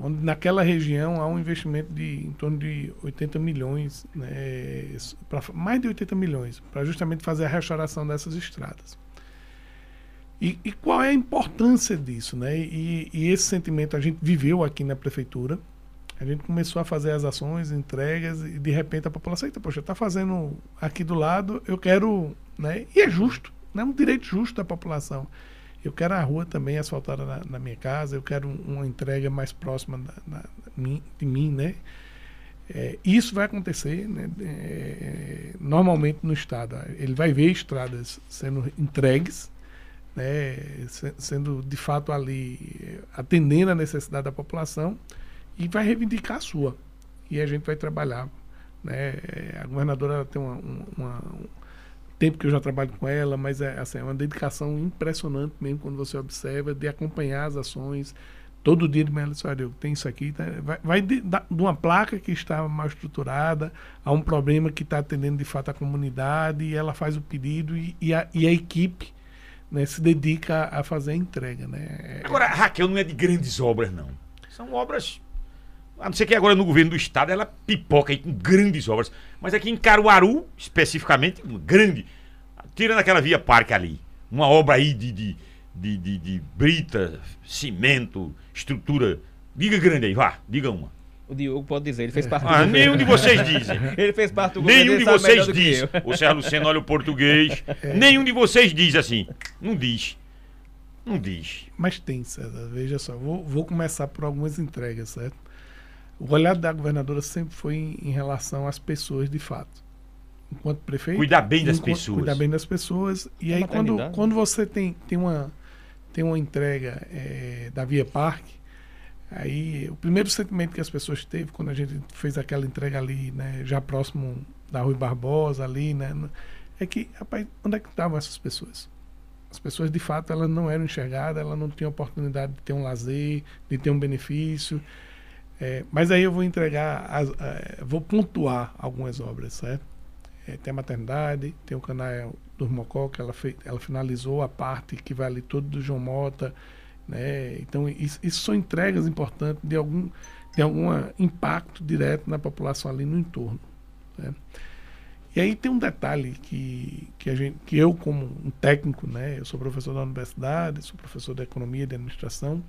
onde naquela região há um investimento de em torno de 80 milhões, né, pra, mais de 80 milhões, para justamente fazer a restauração dessas estradas. E, e qual é a importância disso? Né? E, e esse sentimento a gente viveu aqui na prefeitura. A gente começou a fazer as ações, entregas, e de repente a população, eita, poxa, está fazendo aqui do lado, eu quero. Né? E é justo, né? é um direito justo da população. Eu quero a rua também asfaltada na, na minha casa, eu quero um- uma entrega mais próxima da, de mim, né? É, isso vai acontecer né, é, normalmente no estado. Ele vai ver estradas sendo entregues, né, se- sendo de fato ali eh, atendendo a necessidade da população e vai reivindicar a sua. E a gente vai trabalhar. Né? A governadora tem uma, um- uma- um tempo que eu já trabalho com ela, mas é, assim, é uma dedicação impressionante mesmo quando você observa de acompanhar as ações. Todo dia de manhã ela olha, eu tenho isso aqui. tá? Vai, vai de, de uma placa que está mal estruturada a um problema que está atendendo de fato a comunidade e ela faz o pedido e, e a, e a equipe né, se dedica a fazer a entrega. Né? Agora, a Raquel não é de grandes obras, não. São obras. A não ser que agora no governo do estado ela pipoca aí com grandes obras. Mas aqui em Caruaru, especificamente, uma grande. Tirando aquela via parque ali. Uma obra aí de, de, de, de, de brita, cimento, estrutura. Diga grande aí, vá, diga uma. O Diogo pode dizer, ele fez parte do Ah, governo. nenhum de vocês dizem. Ele fez parte do governo. Nenhum de vocês do diz. O Sérgio Luceno olha o português. Nenhum de vocês diz assim. Não diz. Não diz. Mas tem, César. Veja só, vou, vou começar por algumas entregas, certo? O olhar da governadora sempre foi em, em relação às pessoas de fato. Enquanto prefeito. Cuidar bem das enquanto- pessoas. Cuidar bem das pessoas. E A aí, quando, quando você tem, tem, uma, tem uma entrega eh, da Via Parque, aí o primeiro sentimento que as pessoas teve quando a gente fez aquela entrega ali, né, já próximo da Rui Barbosa, ali, né, é que, rapaz, onde é que estavam essas pessoas? As pessoas, de fato, elas não eram enxergadas, elas não tinham oportunidade de ter um lazer, de ter um benefício. É, mas aí eu vou entregar, as, eh, vou pontuar algumas obras, certo? É, tem a maternidade, tem o canal do Mocó, que ela, fez, ela finalizou a parte que vai ali todo do João Mota, né? Então, isso, isso são entregas importantes de algum, de algum impacto direto na população ali no entorno. né? E aí tem um detalhe que, que, a gente, que eu, como um técnico, né, eu sou professor da universidade, sou professor de economia e de administração,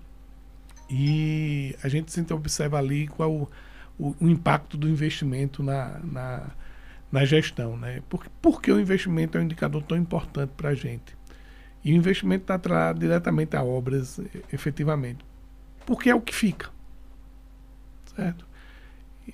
e a gente sempre observa ali qual o, o, o impacto do investimento na, na, na gestão. Né? Por, por que o investimento é um indicador tão importante para a gente? E o investimento está atrelado diretamente a obras, efetivamente. Porque é o que fica. Certo?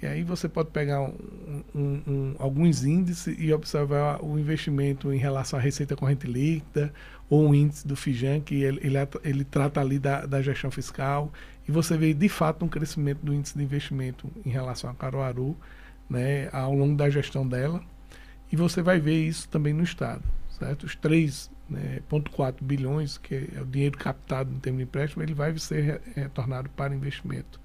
E aí você pode pegar um- um- um- alguns índices e observar o investimento em relação à receita corrente líquida ou o índice do FIJAN, que ele, ele, ele trata ali da, da gestão fiscal, e você vê de fato um crescimento do índice de investimento em relação a Caruaru né, ao longo da gestão dela, e você vai ver isso também no Estado. Certo? Os 3,4 bilhões, que é o dinheiro captado em termos de empréstimo, ele vai ser re- retornado para investimento.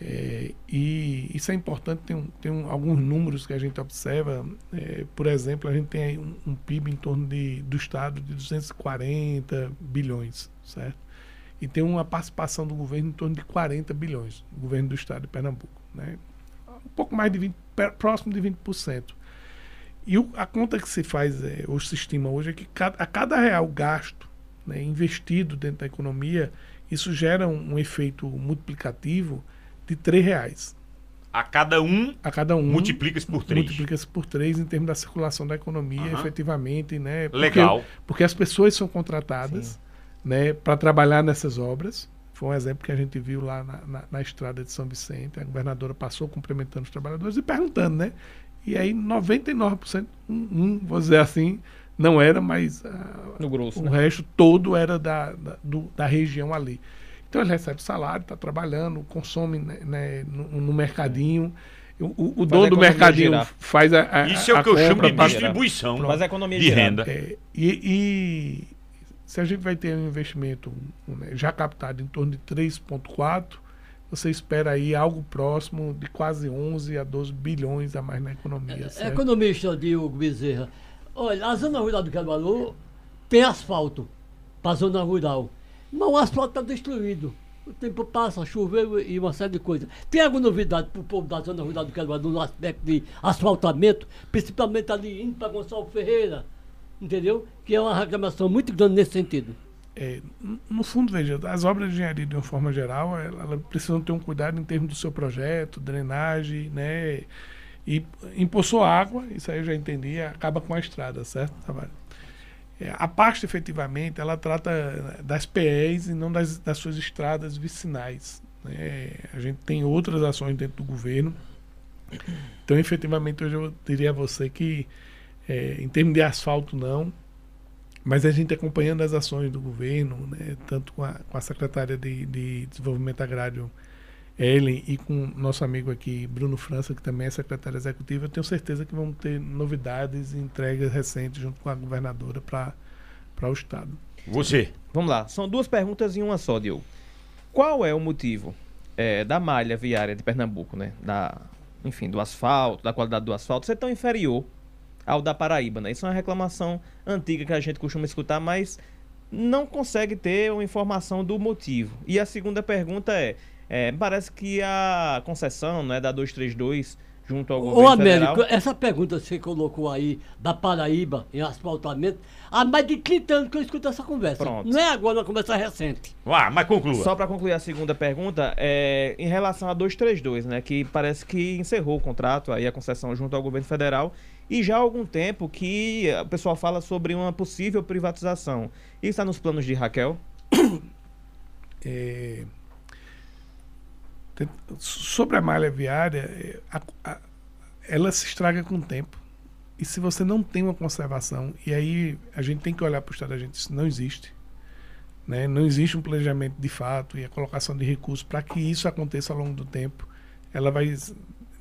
É, e isso é importante, tem, tem um- alguns números que a gente observa. é, por exemplo, a gente tem um, um PIB em torno de, do Estado de 240 bilhões, certo? E tem uma participação do governo em torno de 40 bilhões, o governo do Estado de Pernambuco. Né? Um pouco mais de 20, per- próximo de 20%. E o- a conta que se faz, é, ou se estima hoje, é que cada, a cada real gasto, né, investido dentro da economia, isso gera um, um efeito multiplicativo de R$ reais A cada um, a cada um. multiplica-se por três. Multiplica-se por três em termos da circulação da economia, Aham. efetivamente, né? Porque- Legal. Porque as pessoas são contratadas, né, para trabalhar nessas obras. Foi um exemplo que a gente viu lá na, na- na estrada de São Vicente. A governadora passou cumprimentando os trabalhadores e perguntando, né? E aí 99%, um, um, vou dizer assim, não era, mas No grosso, o né? resto todo era da, da, do- da região ali. Então ele recebe salário, está trabalhando, consome né, né, no, no mercadinho. O, o dono do mercadinho girar. faz a, a Isso é o que eu chamo de distribuição faz a economia de renda. É, e, e, se a gente vai ter um investimento né, já captado em torno de 3,4, você espera aí algo próximo de quase 11 a 12 bilhões a mais na economia. É, economista Diogo Bezerra, olha, a zona rural do Caruaru tem asfalto para a zona rural, mas o asfalto está destruído. O tempo passa, choveu e uma série de coisas. Tem alguma novidade para o povo da zona rural do Caruaru no aspecto de asfaltamento, principalmente ali indo para Gonçalo Ferreira, entendeu? Que é uma reclamação muito grande nesse sentido. É, no fundo, veja, as obras de engenharia, de uma forma geral, elas ela precisam ter um cuidado em termos do seu projeto, drenagem, né? E impulsou água, isso aí eu já entendi, acaba com a estrada, certo, Tavares? É, a pasta, efetivamente, ela trata das PEs e não das, das suas estradas vicinais. Né? A gente tem outras ações dentro do governo. Então, efetivamente, hoje eu diria a você que, é, em termos de asfalto, não, mas a gente acompanhando as ações do governo, né, tanto com a, com a secretária de, de, Desenvolvimento Agrário, Ellen, e com nosso amigo aqui, Bruno França, que também é secretário executivo, eu tenho certeza que vamos ter novidades e entregas recentes junto com a governadora para o Estado. Você. Vamos lá, são duas perguntas em uma só, Diogo. Qual é o motivo é, da malha viária de Pernambuco, né? Da, enfim, do asfalto, da qualidade do asfalto, ser tão inferior ao da Paraíba, né? Isso é uma reclamação antiga que a gente costuma escutar, mas não consegue ter uma informação do motivo. E a segunda pergunta é, é parece que a concessão né, da 232 junto ao governo Ô, Américo, federal... essa pergunta que você colocou aí da Paraíba em asfaltamento, há mais de 30 anos que eu escuto essa conversa. Pronto. Não é agora uma conversa recente. Ah, mas conclua. Só para concluir a segunda pergunta, é, em relação a 232, né, que parece que encerrou o contrato, aí a concessão junto ao governo federal, e já há algum tempo que o pessoal fala sobre uma possível privatização. Isso está nos planos de Raquel? É, sobre a malha viária, é, a, a, ela se estraga com o tempo. E se você não tem uma conservação, e aí a gente tem que olhar para o Estado da gente, isso não existe. Né? Não existe um planejamento de fato e a colocação de recursos para que isso aconteça ao longo do tempo. Ela vai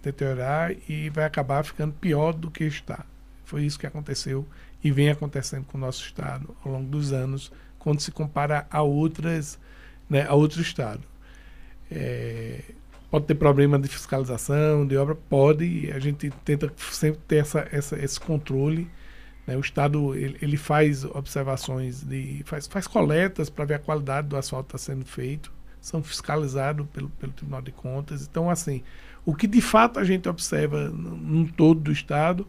deteriorar e vai acabar ficando pior do que está. Foi isso que aconteceu e vem acontecendo com o nosso estado ao longo dos anos, quando se compara a outras, né, a outro estado. É, pode ter problema de fiscalização, de obra, pode. A gente tenta sempre ter essa, essa esse controle. Né? O estado ele, ele, faz observações de faz, faz coletas para ver a qualidade do asfalto que está sendo feito, são fiscalizados pelo, pelo Tribunal de Contas. Então, assim, o que de fato a gente observa num todo do estado,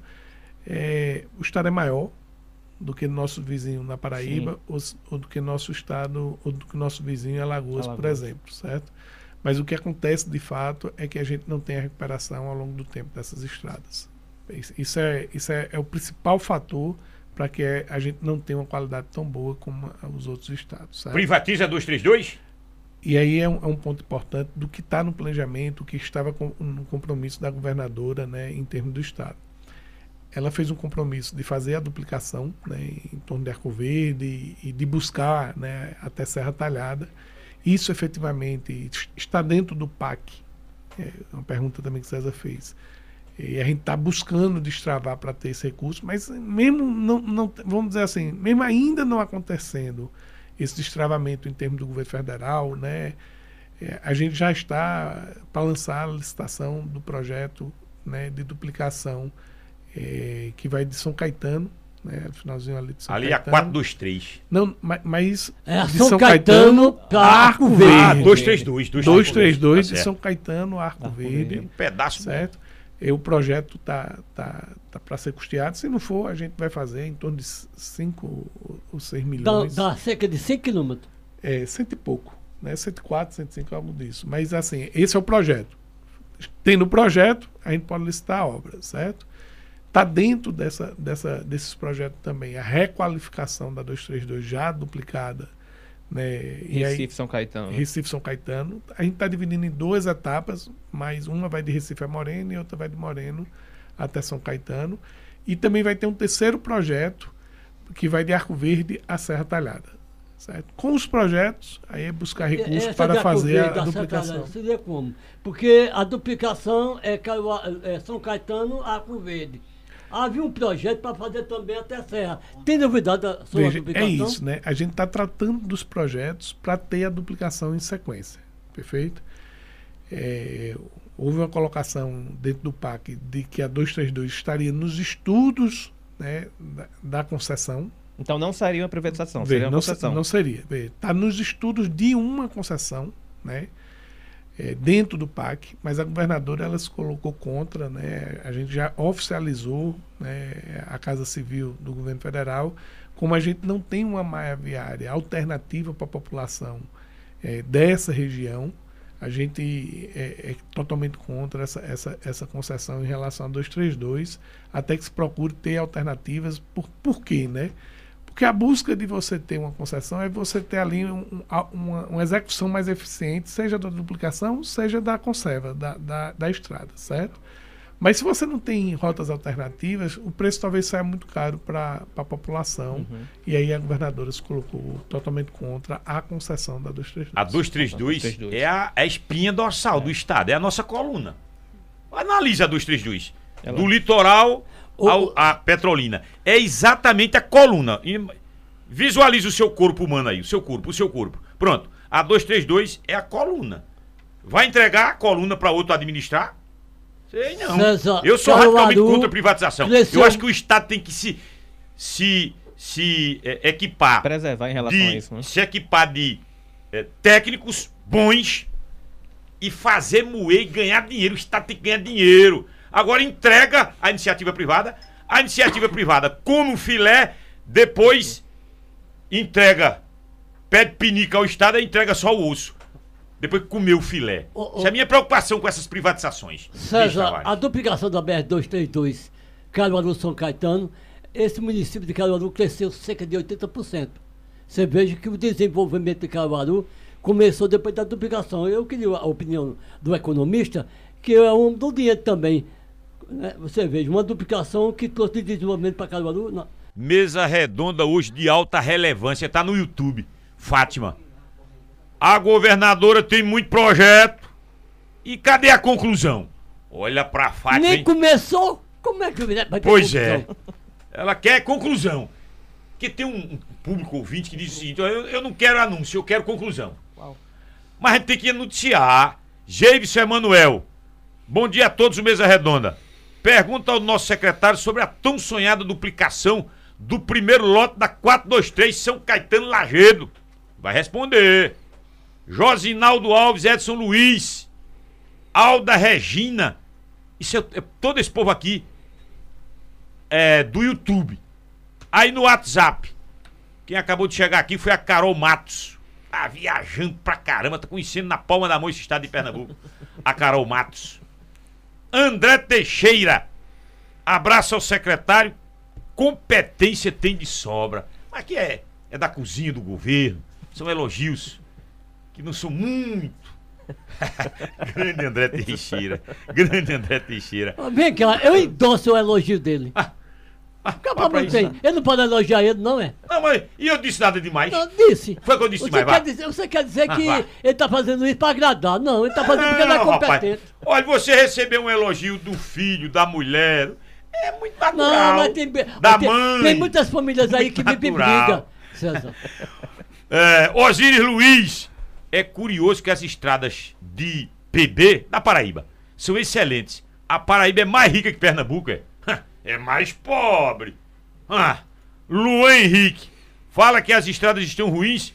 é, o estado é maior do que nosso vizinho na Paraíba, ou, ou, do que nosso estado, ou do que nosso vizinho em Alagoas, Alagoas, por exemplo, certo? Mas o que acontece de fato é que a gente não tem a recuperação ao longo do tempo dessas estradas. Isso é, isso é, é o principal fator para que a gente não tenha uma qualidade tão boa como os outros estados. Certo? Privatiza 232? E aí é um, é um, ponto importante do que está no planejamento, que estava com, no compromisso da governadora né, em termos do Estado. Ela fez um compromisso de fazer a duplicação né, em torno de Arco Verde e, e de buscar né, até Serra Talhada. Isso efetivamente está dentro do PAC. É uma pergunta também que César fez. E a gente está buscando destravar para ter esse recurso, mas mesmo não, não, vamos dizer assim, mesmo ainda não acontecendo esse destravamento em termos do governo federal, né? É, a gente já está para lançar a licitação do projeto né, de duplicação é, que vai de São Caetano, né, finalzinho ali de São ali Caetano. a 423. Não, mas, mas é de São, São Caetano, Caetano Arco Verde. Ah, 232. 232 de São Caetano, Arco, Arco Verde. Verde. Um pedaço. Certo? E o projeto está tá, tá para ser custeado. Se não for, a gente vai fazer em torno de 5 ou 6 milhões. Dá, dá cerca de 100 quilômetros. É, cento e pouco. Né? 104, 105, algo disso. Mas, assim, esse é o projeto. Tendo o projeto, a gente pode licitar a obra, certo? Está dentro dessa, dessa, desses projetos também a requalificação da 232 já duplicada né? Recife, aí, São Caetano. Recife, São Caetano. A gente está dividindo em duas etapas, mas uma vai de Recife a Moreno e outra vai de Moreno até São Caetano. E também vai ter um terceiro projeto que vai de Arco Verde a Serra Talhada. Certo? Com os projetos, aí é buscar recursos Essa para fazer a, Covid, a da duplicação. sacanagem, Seria como? Porque a duplicação é, é São Caetano a Arco Verde. Havia um projeto para fazer também até Serra. Tem novidade da- sobre Veja, a é duplicação? isso, né? A gente está tratando dos projetos para ter a duplicação em sequência. Perfeito? É, houve uma colocação dentro do PAC de que a 232 estaria nos estudos né, da, da concessão. Então não seria uma privatização, seria uma não, concessão. não seria. Está nos estudos de uma concessão, né? É, dentro do PAC, mas a governadora ela se colocou contra, né? A gente já oficializou, né, a Casa Civil do governo federal, como a gente não tem uma malha viária alternativa para a população é, dessa região, a gente é, é totalmente contra essa, essa, essa concessão em relação a 232, até que se procure ter alternativas. Por, por quê, né? Porque a busca de você ter uma concessão é você ter ali um- um- uma, uma execução mais eficiente, seja da duplicação, seja da conserva, da, da, da estrada, certo? Mas se você não tem rotas alternativas, o preço talvez saia muito caro para a população. E aí a governadora se colocou totalmente contra a concessão da 232. A 232 232. é a, a espinha dorsal do Estado, é a nossa coluna. Analise a 232. Ela- Do litoral O- ao, à Petrolina. É exatamente a coluna. Visualize o seu corpo humano aí, o seu corpo, o seu corpo. Pronto. A 232 é a coluna. Vai entregar a coluna para outro administrar? Sei não. César, Eu sou Caruaru radicalmente contra a privatização. cresceu- Eu acho que o Estado tem que se, se, se é, equipar Preservar em relação a de isso, né? se equipar de eh, técnicos bons e fazer moer e ganhar dinheiro. O Estado tem que ganhar dinheiro. Agora entrega a iniciativa privada. A iniciativa privada come um filé, depois entrega, pede pinica ao Estado e entrega só o osso. Depois que comeu o filé. Essa é a minha preocupação com essas privatizações. César, a duplicação da BR-232 Caruaru-São Caetano, esse município de Caruaru cresceu cerca de 80%. Você veja que o desenvolvimento de Caruaru começou depois da duplicação. Eu queria a opinião do economista, que é um do dinheiro também. Né? Você veja, uma duplicação que trouxe desenvolvimento para Caruaru. não. Mesa redonda hoje de alta relevância, tá no YouTube. Fátima. A governadora tem muito projeto. E cadê a conclusão? Olha pra Fátima. Nem hein? começou? Como é que vai ter Pois é. Ela quer conclusão. Porque tem um um público ouvinte que diz o seguinte: eu, eu não quero anúncio, eu quero conclusão. Mas a gente tem que noticiar. Geibson Emanuel. Bom dia a todos do Mesa Redonda. Pergunta ao nosso secretário sobre a tão sonhada duplicação do primeiro lote da 423 São Caetano Lagedo. Vai responder. Josinaldo Alves, Edson Luiz, Alda Regina. Isso é, é todo esse povo aqui é, do YouTube. Aí no WhatsApp, quem acabou de chegar aqui foi a Carol Matos. Tá viajando pra caramba, tá conhecendo na palma da mão esse estado de Pernambuco. A Carol Matos. André Teixeira. Abraço ao secretário. Competência tem de sobra. Mas aqui é, é da cozinha do governo. São elogios que não são muito. Grande André Teixeira. Grande André Teixeira. Vem cá, eu endosso o elogio dele. Ah, Acabou ó pra não tem. Ele não pode elogiar ele, não é? Não, mas e eu disse nada demais? Não, disse. Foi o que eu disse Você demais, quer, vai. dizer, você quer dizer Ah, que vai. ele tá fazendo isso pra agradar? Não, ele tá fazendo porque ele é Não, competente. Olha, você recebeu um elogio do filho, da mulher. É muito natural. Não, mas tem, da tem, mãe. tem muitas famílias aí que me Muito brigam. César. É, Osíris Luiz. É curioso que as estradas de PB da Paraíba são excelentes. A Paraíba é mais rica que Pernambuco, é? É mais pobre. Ah, Luan Henrique. Fala que as estradas estão ruins.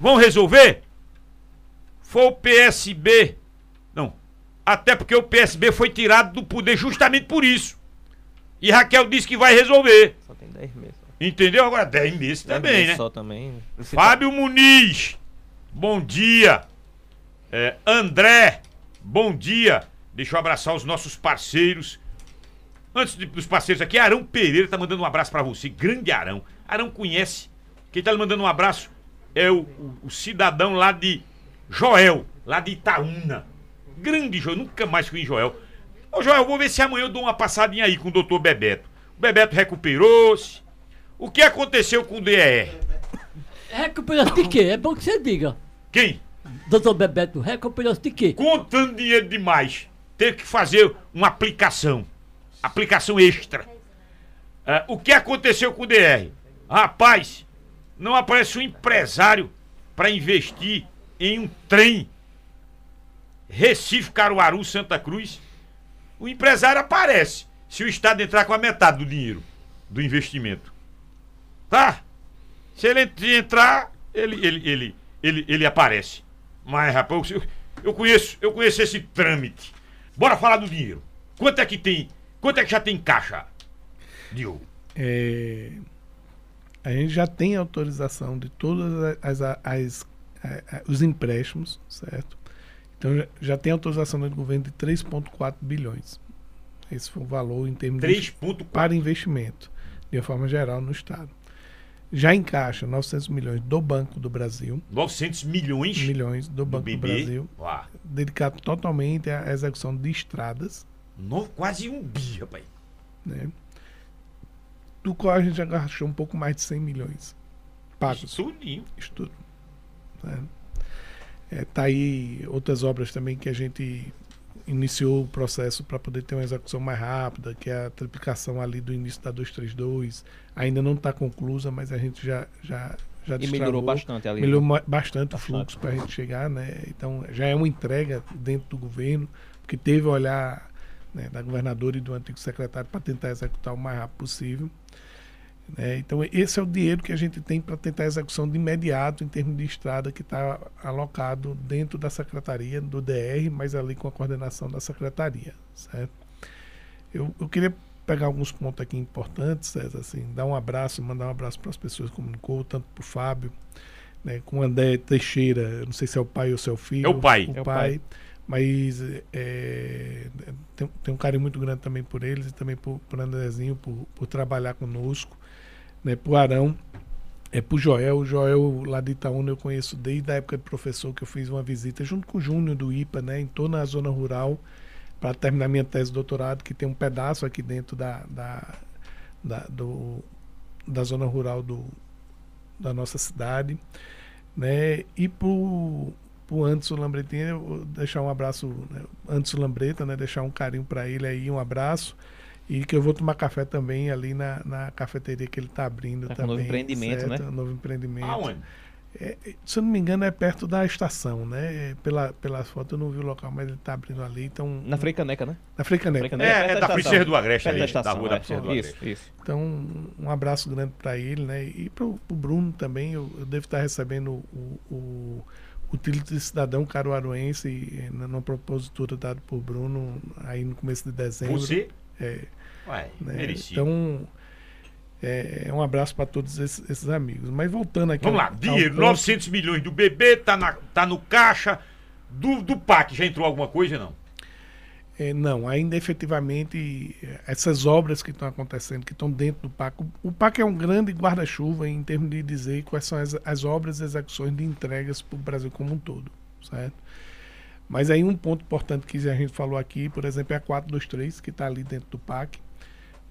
Vão resolver? Foi o PSB. Não. Até porque o PSB foi tirado do poder justamente por isso. E Raquel disse que vai resolver. Só tem 10 meses. Entendeu? Agora 10 meses 10 também, meses né? Só também. Fábio Muniz, bom dia. É, André, bom dia. Deixa eu abraçar os nossos parceiros. Antes de- dos parceiros aqui, Arão Pereira tá mandando um abraço pra você. Grande Arão. Arão conhece. Quem tá lhe mandando um abraço é o, o- o cidadão lá de Joel, lá de Itaúna. Grande Joel, nunca mais fui em Joel. Ô Joel, vou ver se amanhã eu dou uma passadinha aí com o doutor Bebeto. O Bebeto recuperou-se. O que aconteceu com o DER? Recompensa de quê? É bom que você diga. Quem? Doutor Bebeto, recompensa de quê? Contando dinheiro demais. Ter que fazer uma aplicação. Aplicação extra. É, o que aconteceu com o DR? Rapaz, não aparece um empresário para investir em um trem Recife, Caruaru, Santa Cruz. O empresário aparece se o Estado entrar com a metade do dinheiro do investimento. Tá? Se ele entrar, ele, ele, ele, ele, ele aparece. Mas, rapaz, eu, eu conheço, eu conheço esse trâmite. Bora falar do dinheiro. Quanto é que tem? Quanto é que já tem caixa, Diogo? É, a gente já tem autorização de todos as, as, as, os empréstimos, certo? Então já, já tem autorização do governo de 3,4 bilhões. Esse foi o valor em termos 3. de para investimento, de uma forma geral, no Estado. Já encaixa 900 milhões do Banco do Brasil. 900 milhões? Milhões do Banco do, do Brasil. Uá. Dedicado totalmente à execução de estradas. No, quase um bi, rapaz. Né? Do qual a gente já gastou um pouco mais de 100 milhões. Pagos. Estudinho. Estudo. Né? É, tá aí outras obras também que a gente iniciou o processo para poder ter uma execução mais rápida, que é a triplicação ali do início da 232. Ainda não está conclusa, mas a gente já já já e melhorou bastante ali. Melhorou né? bastante, o fluxo para a gente chegar, né? Então já é uma entrega dentro do governo, porque teve olhar né, da governadora e do antigo secretário para tentar executar o mais rápido possível. Né? Então, esse é o dinheiro que a gente tem para tentar a execução de imediato em termos de estrada que está alocado dentro da secretaria, do DR, mas ali com a coordenação da secretaria. Certo? Eu, eu queria pegar alguns pontos aqui importantes, César, assim, dar um abraço, mandar um abraço para as pessoas que comunicou, tanto para o Fábio, né, com o André Teixeira, não sei se é o pai ou se é o filho. É o pai. O é pai. O pai mas é, tem, tem, um carinho muito grande também por eles e também por, por Andrezinho, por, por trabalhar conosco né, pro Arão, é pro Joel. O Joel lá de Itaúna eu conheço desde a época de professor que eu fiz uma visita junto com o Júnior do IPA, né, em toda a zona rural, para terminar minha tese de doutorado, que tem um pedaço aqui dentro da, da, da, do, da zona rural do, da nossa cidade. Né, e pro, pro Anderson Lambretinha, deixar um abraço, né, Anderson Lambreta, né, deixar um carinho para ele aí, um abraço. E que eu vou tomar café também ali na, na cafeteria que ele está abrindo tá também. Um novo empreendimento, certo? né? Um novo empreendimento. Aonde? É, se eu não me engano, é perto da estação, né? Pela, pelas fotos eu não vi o local, mas ele está abrindo ali. Então, na Freicaneca, né? Na Freicaneca. É, é da Princesa do Agreste ali, da, estação, da rua da é. Princesa do Isso, Agreste. isso. Então, um abraço grande para ele, né? E para o Bruno também. Eu, eu, devo estar recebendo o, o, o título de cidadão caruaruense numa propositura dada por Bruno aí no começo de dezembro. Você? É. Ué, né? Então, é, um abraço para todos esses, esses, amigos. Mas voltando aqui. Vamos lá, dinheiro, 900 milhões do bebê, tá, na, tá no caixa. Do, do PAC já entrou alguma coisa, não? É, não, ainda efetivamente essas obras que estão acontecendo, que estão dentro do PAC, o, PAC é um grande guarda-chuva em termos de dizer quais são as, as obras e execuções de entregas para o Brasil como um todo, certo? Mas aí um ponto importante que a gente falou aqui, por exemplo, é a 423, que está ali dentro do PAC.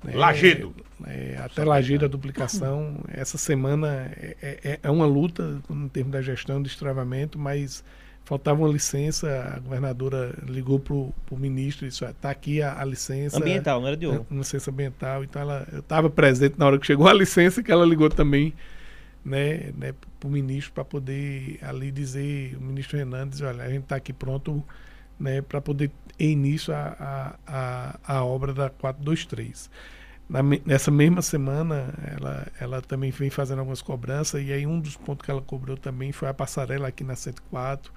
Né? Lagedo. É, até Lagedo a duplicação. Essa semana é, é, é, uma luta em termos da gestão de estravamento, mas faltava uma licença, a governadora ligou para o ministro e disse, está aqui a, a, licença. Ambiental, não era de ouro. Licença ambiental. Então ela, eu estava presente na hora que chegou a licença que ela ligou também né, né, para o ministro para poder ali dizer, o ministro Renan diz, olha, a gente está aqui pronto né, para poder início a, a, a, a obra da 423. Na, nessa mesma semana, ela, ela também vem fazendo algumas cobranças, e aí um dos pontos que ela cobrou também foi a passarela aqui na 104.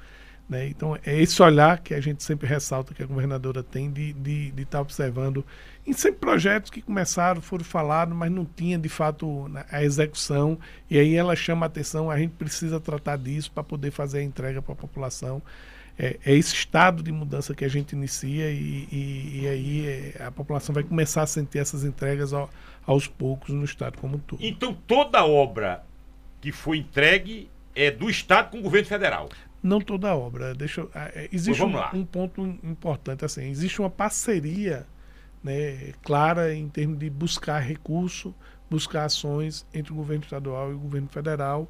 Né? Então, é esse olhar que a gente sempre ressalta que a governadora tem de estar de, de tá observando em sempre projetos que começaram, foram falados, mas não tinha de fato a execução. E aí ela chama a atenção, a gente precisa tratar disso para poder fazer a entrega para a população é, é, esse estado de mudança que a gente inicia e, e, e aí é, a população vai começar a sentir essas entregas ao, aos poucos no estado como um todo. Então toda obra que foi entregue é do estado com o governo federal? Não toda obra. Deixa, é, existe um, um, ponto importante assim. Existe uma parceria né, clara em termos de buscar recurso, buscar ações entre o governo estadual e o governo federal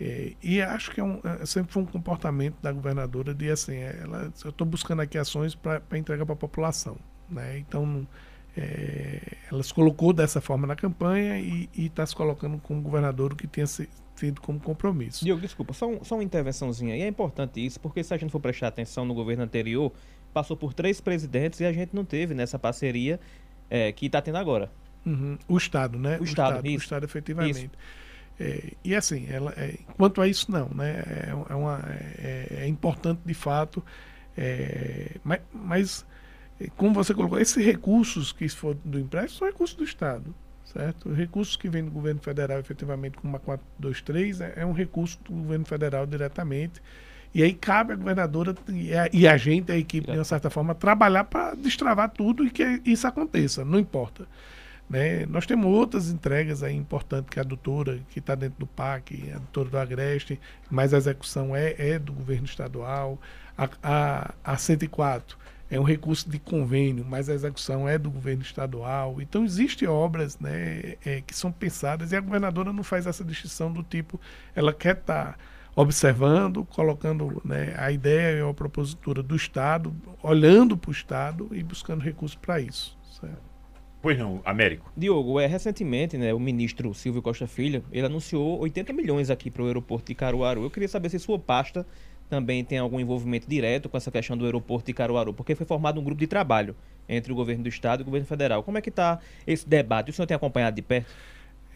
É, e acho que é um, é, sempre foi um comportamento da governadora de assim, é, ela, eu estou buscando aqui ações para entregar para a população. Né? Então, é, ela se colocou dessa forma na campanha e está se colocando como governador, o que tinha se, tido como compromisso. Diogo, desculpa, só, um, só uma intervençãozinha. E é importante isso, porque se a gente for prestar atenção no governo anterior, passou por três presidentes e a gente não teve nessa parceria é, que está tendo agora. Uhum. O Estado, né? O, o Estado, Estado, o Estado efetivamente. É, e assim, ela, é, quanto a isso não, né? É, é uma, é, é importante de fato, é, mas, mas, como você colocou, esses recursos que for do empréstimo são recursos do Estado, certo? Os recursos que vêm do governo federal efetivamente como a 423 é, é um recurso do governo federal diretamente. E aí cabe à governadora e a, e a gente, a equipe, de uma certa forma, trabalhar para destravar tudo e que isso aconteça, não importa. Né? Nós temos outras entregas aí importantes, que a doutora, que está dentro do PAC, a doutora do Agreste, mas a execução é, é do governo estadual. A, a, a 104 é um recurso de convênio, mas a execução é do governo estadual. Então, existem obras né, é, que são pensadas e a governadora não faz essa distinção do tipo, ela quer estar. Tá observando, colocando né, a ideia e a propositura do Estado, olhando para o Estado e buscando recursos para isso. Certo? Pois não, Américo. Diogo, é, recentemente, né, o ministro Silvio Costa Filho, ele anunciou 80 milhões aqui para o aeroporto de Caruaru. Eu queria saber se sua pasta também tem algum envolvimento direto com essa questão do aeroporto de Caruaru, porque foi formado um grupo de trabalho entre o governo do estado e o governo federal. Como é que está esse debate? O senhor tem acompanhado de perto?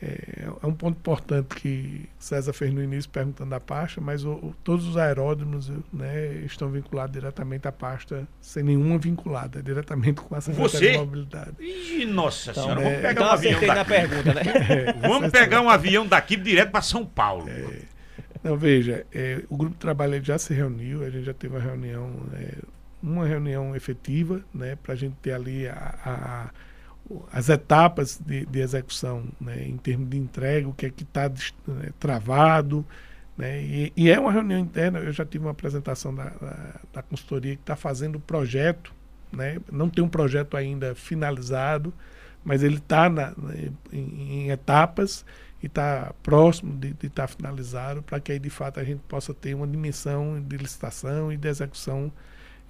É, é, um ponto importante que César fez no início perguntando da pasta, mas o, o, todos os aeródromos né, estão vinculados diretamente à pasta, sem nenhuma vinculada, diretamente com a Secretaria Você? de Mobilidade. Ih, nossa então, senhora, é, vamos pegar então um avião daqui. na pergunta, né? É, vamos pegar um avião daqui direto para São Paulo. É, não, veja, é, o grupo de trabalho já se reuniu, a gente já teve uma reunião, uma reunião efetiva, né, para a gente ter ali a, a as etapas de, de execução, né, em termos de entrega, o que é que está né, travado. Né, e, e, é uma reunião interna, eu já tive uma apresentação da, da, da consultoria que está fazendo o projeto, né, não tem um projeto ainda finalizado, mas ele está em, em, etapas e está próximo de estar tá finalizado, para que aí de fato a gente possa ter uma dimensão de licitação e de execução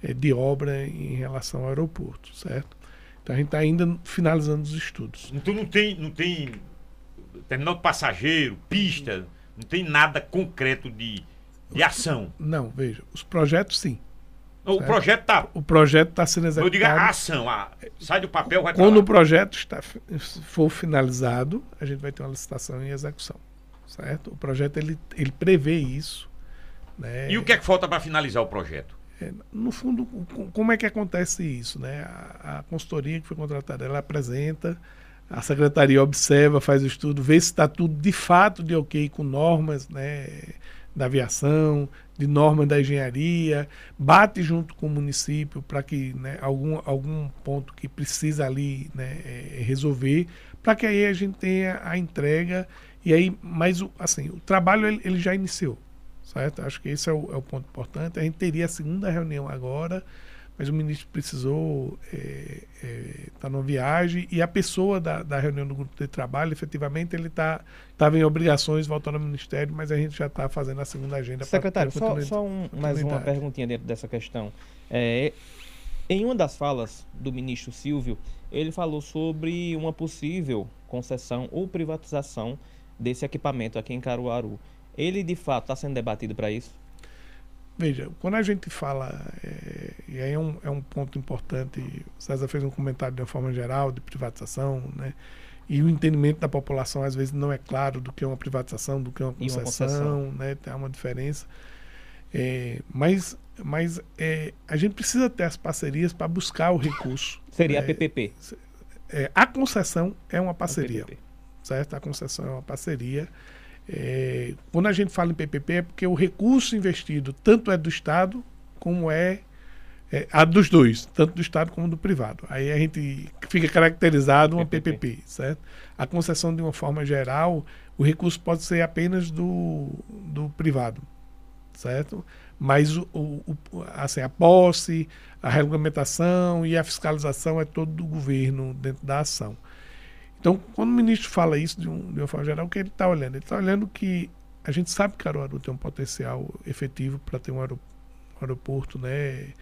eh, de obra em relação ao aeroporto, certo? Então a gente está ainda finalizando os estudos. Então não tem, não tem terminal de passageiro, pista, não tem nada concreto de, de ação. Não, veja, os projetos sim. O certo? projeto está. O projeto está sendo executado. Eu digo a ação, a, sai do papel, vai Quando o projeto está, for finalizado, a gente vai ter uma licitação em execução. Certo? O projeto ele, ele prevê isso. Né? E o que é que falta para finalizar o projeto? É, no fundo, como é que acontece isso? Né? A, a, consultoria que foi contratada, ela apresenta, a secretaria observa, faz o estudo, vê se está tudo de fato de ok com normas né, da aviação, de normas da engenharia, bate junto com o município para que né, algum, algum ponto que precisa ali né, é, resolver, para que aí a gente tenha a entrega. E aí, mas assim, o trabalho ele, ele já iniciou certo? Acho que esse é o, é o, ponto importante. A gente teria a segunda reunião agora, mas o ministro precisou estar é, é, tá numa viagem e a pessoa da, da reunião do grupo de trabalho, efetivamente, ele estava tá, em obrigações voltando ao ministério, mas a gente já está fazendo a segunda agenda. Secretário, só, só um, mais uma perguntinha dentro dessa questão. É, em uma das falas do ministro Silvio, ele falou sobre uma possível concessão ou privatização desse equipamento aqui em Caruaru ele de fato está sendo debatido para isso? Veja, quando a gente fala, é, e aí é um, é um ponto importante, o César fez um comentário de uma forma geral de privatização, né? E o entendimento da população às vezes não é claro do que é uma privatização, do que é uma concessão, uma concessão. né? Tem uma diferença. É, mas mas é, a gente precisa ter as parcerias para buscar o recurso. Seria a PPP? É, a concessão é uma parceria, certo? A concessão é uma parceria. É, quando a gente fala em PPP é porque o recurso investido tanto é do Estado como é, é, a dos dois, tanto do Estado como do privado. Aí a gente fica caracterizado uma PPP. PPP, certo? A concessão de uma forma geral, o recurso pode ser apenas do, do privado, certo? Mas o, o, assim, a posse, a regulamentação e a fiscalização é todo do governo dentro da ação. Então, quando o ministro fala isso de, um, de uma forma geral, o que ele está olhando? Ele está olhando que a gente sabe que Caruaru tem um potencial efetivo para ter um aeroporto, né?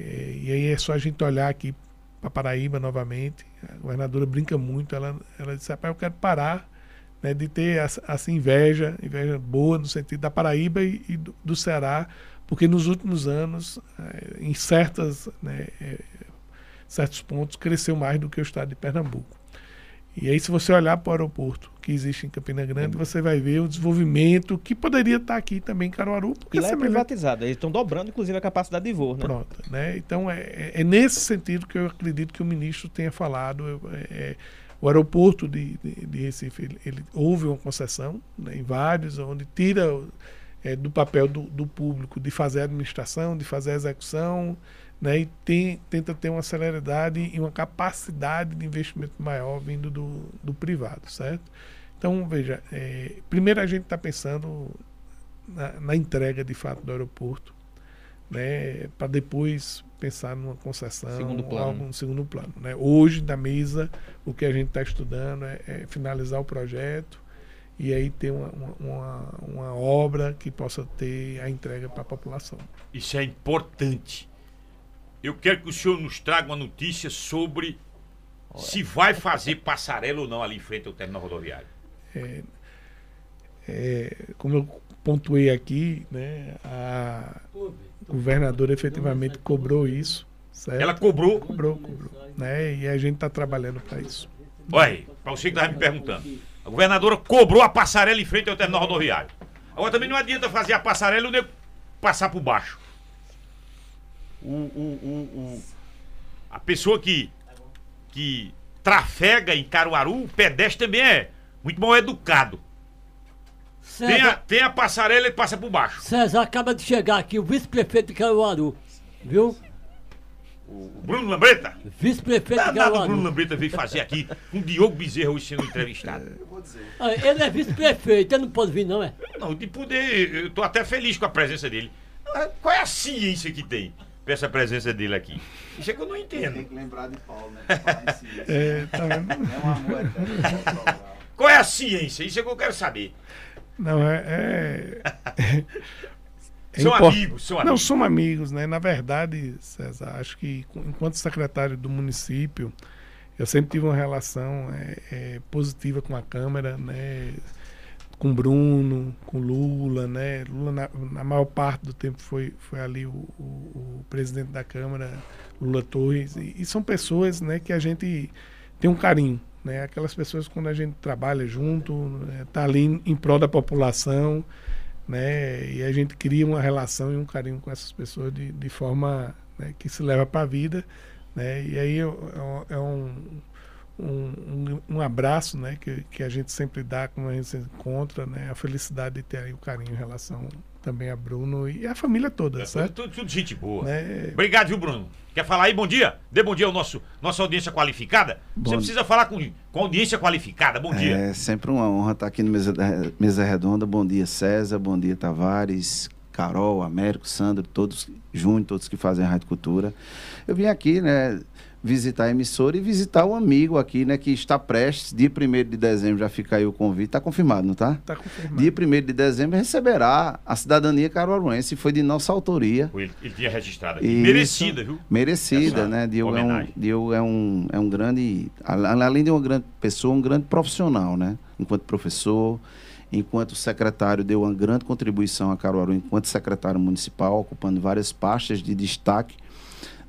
É, e aí é só a gente olhar aqui para Paraíba novamente. A governadora brinca muito, ela, ela disse, rapaz, eu quero parar né, de ter essa, essa, inveja, inveja boa no sentido da Paraíba e, e do, do, Ceará, porque nos últimos anos, é, em certas, né, é, certos pontos, cresceu mais do que o estado de Pernambuco. E aí, se você olhar para o aeroporto que existe em Campina Grande, você vai ver o desenvolvimento que poderia estar aqui também em Caruaru. Porque e lá é privatizado, eles estão dobrando, inclusive, a capacidade de voo. Né? Pronto. Né? Então, é, é, é, nesse sentido que eu acredito que o ministro tenha falado. É, é, o aeroporto de, de, de Recife, ele, ele, houve uma concessão né, em vários, onde tira é, do papel do, do público de fazer a administração, de fazer a execução, né, e tem, tenta ter uma celeridade e uma capacidade de investimento maior vindo do, do privado, certo? Então, veja, é, primeiro a gente está pensando na, na, entrega de fato do aeroporto, né, para depois pensar numa concessão segundo plano. algo no segundo plano. Né? Hoje, na mesa, o que a gente está estudando é, é, finalizar o projeto e aí ter uma, uma, uma obra que possa ter a entrega para a população. Isso é importante eu quero que o senhor nos traga uma notícia sobre Olha. se vai fazer passarela ou não ali em frente ao terminal rodoviário. É, é, como eu pontuei aqui, né, a governadora efetivamente cobrou isso. Certo? Ela cobrou? Cobrou, cobrou. Né, e a gente está trabalhando para isso. Olha, para você que estava me perguntando. A governadora cobrou a passarela em frente ao terminal rodoviário. Agora também não adianta fazer a passarela e o nego passar por baixo o, o, o, a pessoa que, que trafega em Caruaru, o pedestre também é muito mal educado. César, tem, a, tem a passarela e passa por baixo. César acaba de chegar aqui, o vice-prefeito de Caruaru, viu? O Bruno Lambreta? Vice-prefeito de Caruaru. o Bruno Lambreta veio fazer aqui com um Diogo Bezerra hoje sendo entrevistado. Eu vou dizer. Ah, ele é vice-prefeito, ele não pode vir não, é? Não, de poder, eu tô até feliz com a presença dele. Ah, qual é a ciência que tem? Essa presença dele aqui. Isso é que eu não entendo. Tem que lembrar de Paulo, né? é, tá vendo? É um amor eterno. Qual é a ciência? Isso é que eu quero saber. Não, é. é... é são import... amigos, são amigos. Não, somos amigos, né? Na verdade, César, acho que enquanto secretário do município, eu sempre tive uma relação é, é, positiva com a Câmara, né? Com Bruno, com Lula, né? Lula na, na, maior parte do tempo foi, foi ali o, o, o presidente da Câmara, Lula Torres, e, e, são pessoas, né, que a gente tem um carinho, né? Aquelas pessoas quando a gente trabalha junto, né, tá ali em prol da população, né? E a gente cria uma relação e um carinho com essas pessoas de, de forma né, que se leva para a vida, né? E aí é, é um um, um, um, abraço né, que, que a gente sempre dá quando a gente se encontra, né, a felicidade de ter aí o carinho em relação também a Bruno e a família toda, é, certo? Tudo, tudo, gente boa. Né? Obrigado, viu, Bruno? Quer falar aí? Bom dia. Dê bom dia ao nosso nossa audiência qualificada. Bom Você precisa falar com, com audiência qualificada. Bom dia. É sempre uma honra estar aqui no Mesa, Mesa Redonda. Bom dia, César. Bom dia, Tavares, Carol, Américo, Sandro, todos juntos, todos que fazem a Rádio Cultura. Eu vim aqui, né, visitar a emissora e visitar o amigo aqui, né, que está prestes, dia 1 de dezembro, já fica aí o convite, está confirmado, não está? Está confirmado. Dia 1 de dezembro receberá a cidadania caruaruense, foi de nossa autoria. Ele, ele tinha registrado aqui. Merecida, viu? Merecida, Essa né? Diogo, é um, Diogo é, um, é um grande, além de uma grande pessoa, um grande profissional, né? Enquanto professor, enquanto secretário, deu uma grande contribuição a Caruaru, enquanto secretário municipal, ocupando várias pastas de destaque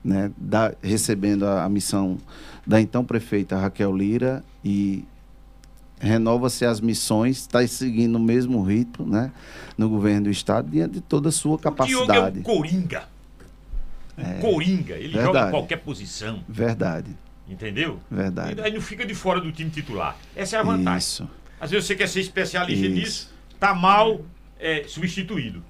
né, da, recebendo a, a, missão da então prefeita Raquel Lira e renova-se as missões, está seguindo o mesmo ritmo né, no governo do estado, diante de toda a sua capacidade. O Diogo é um coringa. Um é, coringa, ele verdade. joga em qualquer posição. Verdade. Entendeu? Verdade. Aí não fica de fora do time titular. Essa é a vantagem. Isso. Às vezes você quer ser especialista Isso. nisso, tá mal é, substituído.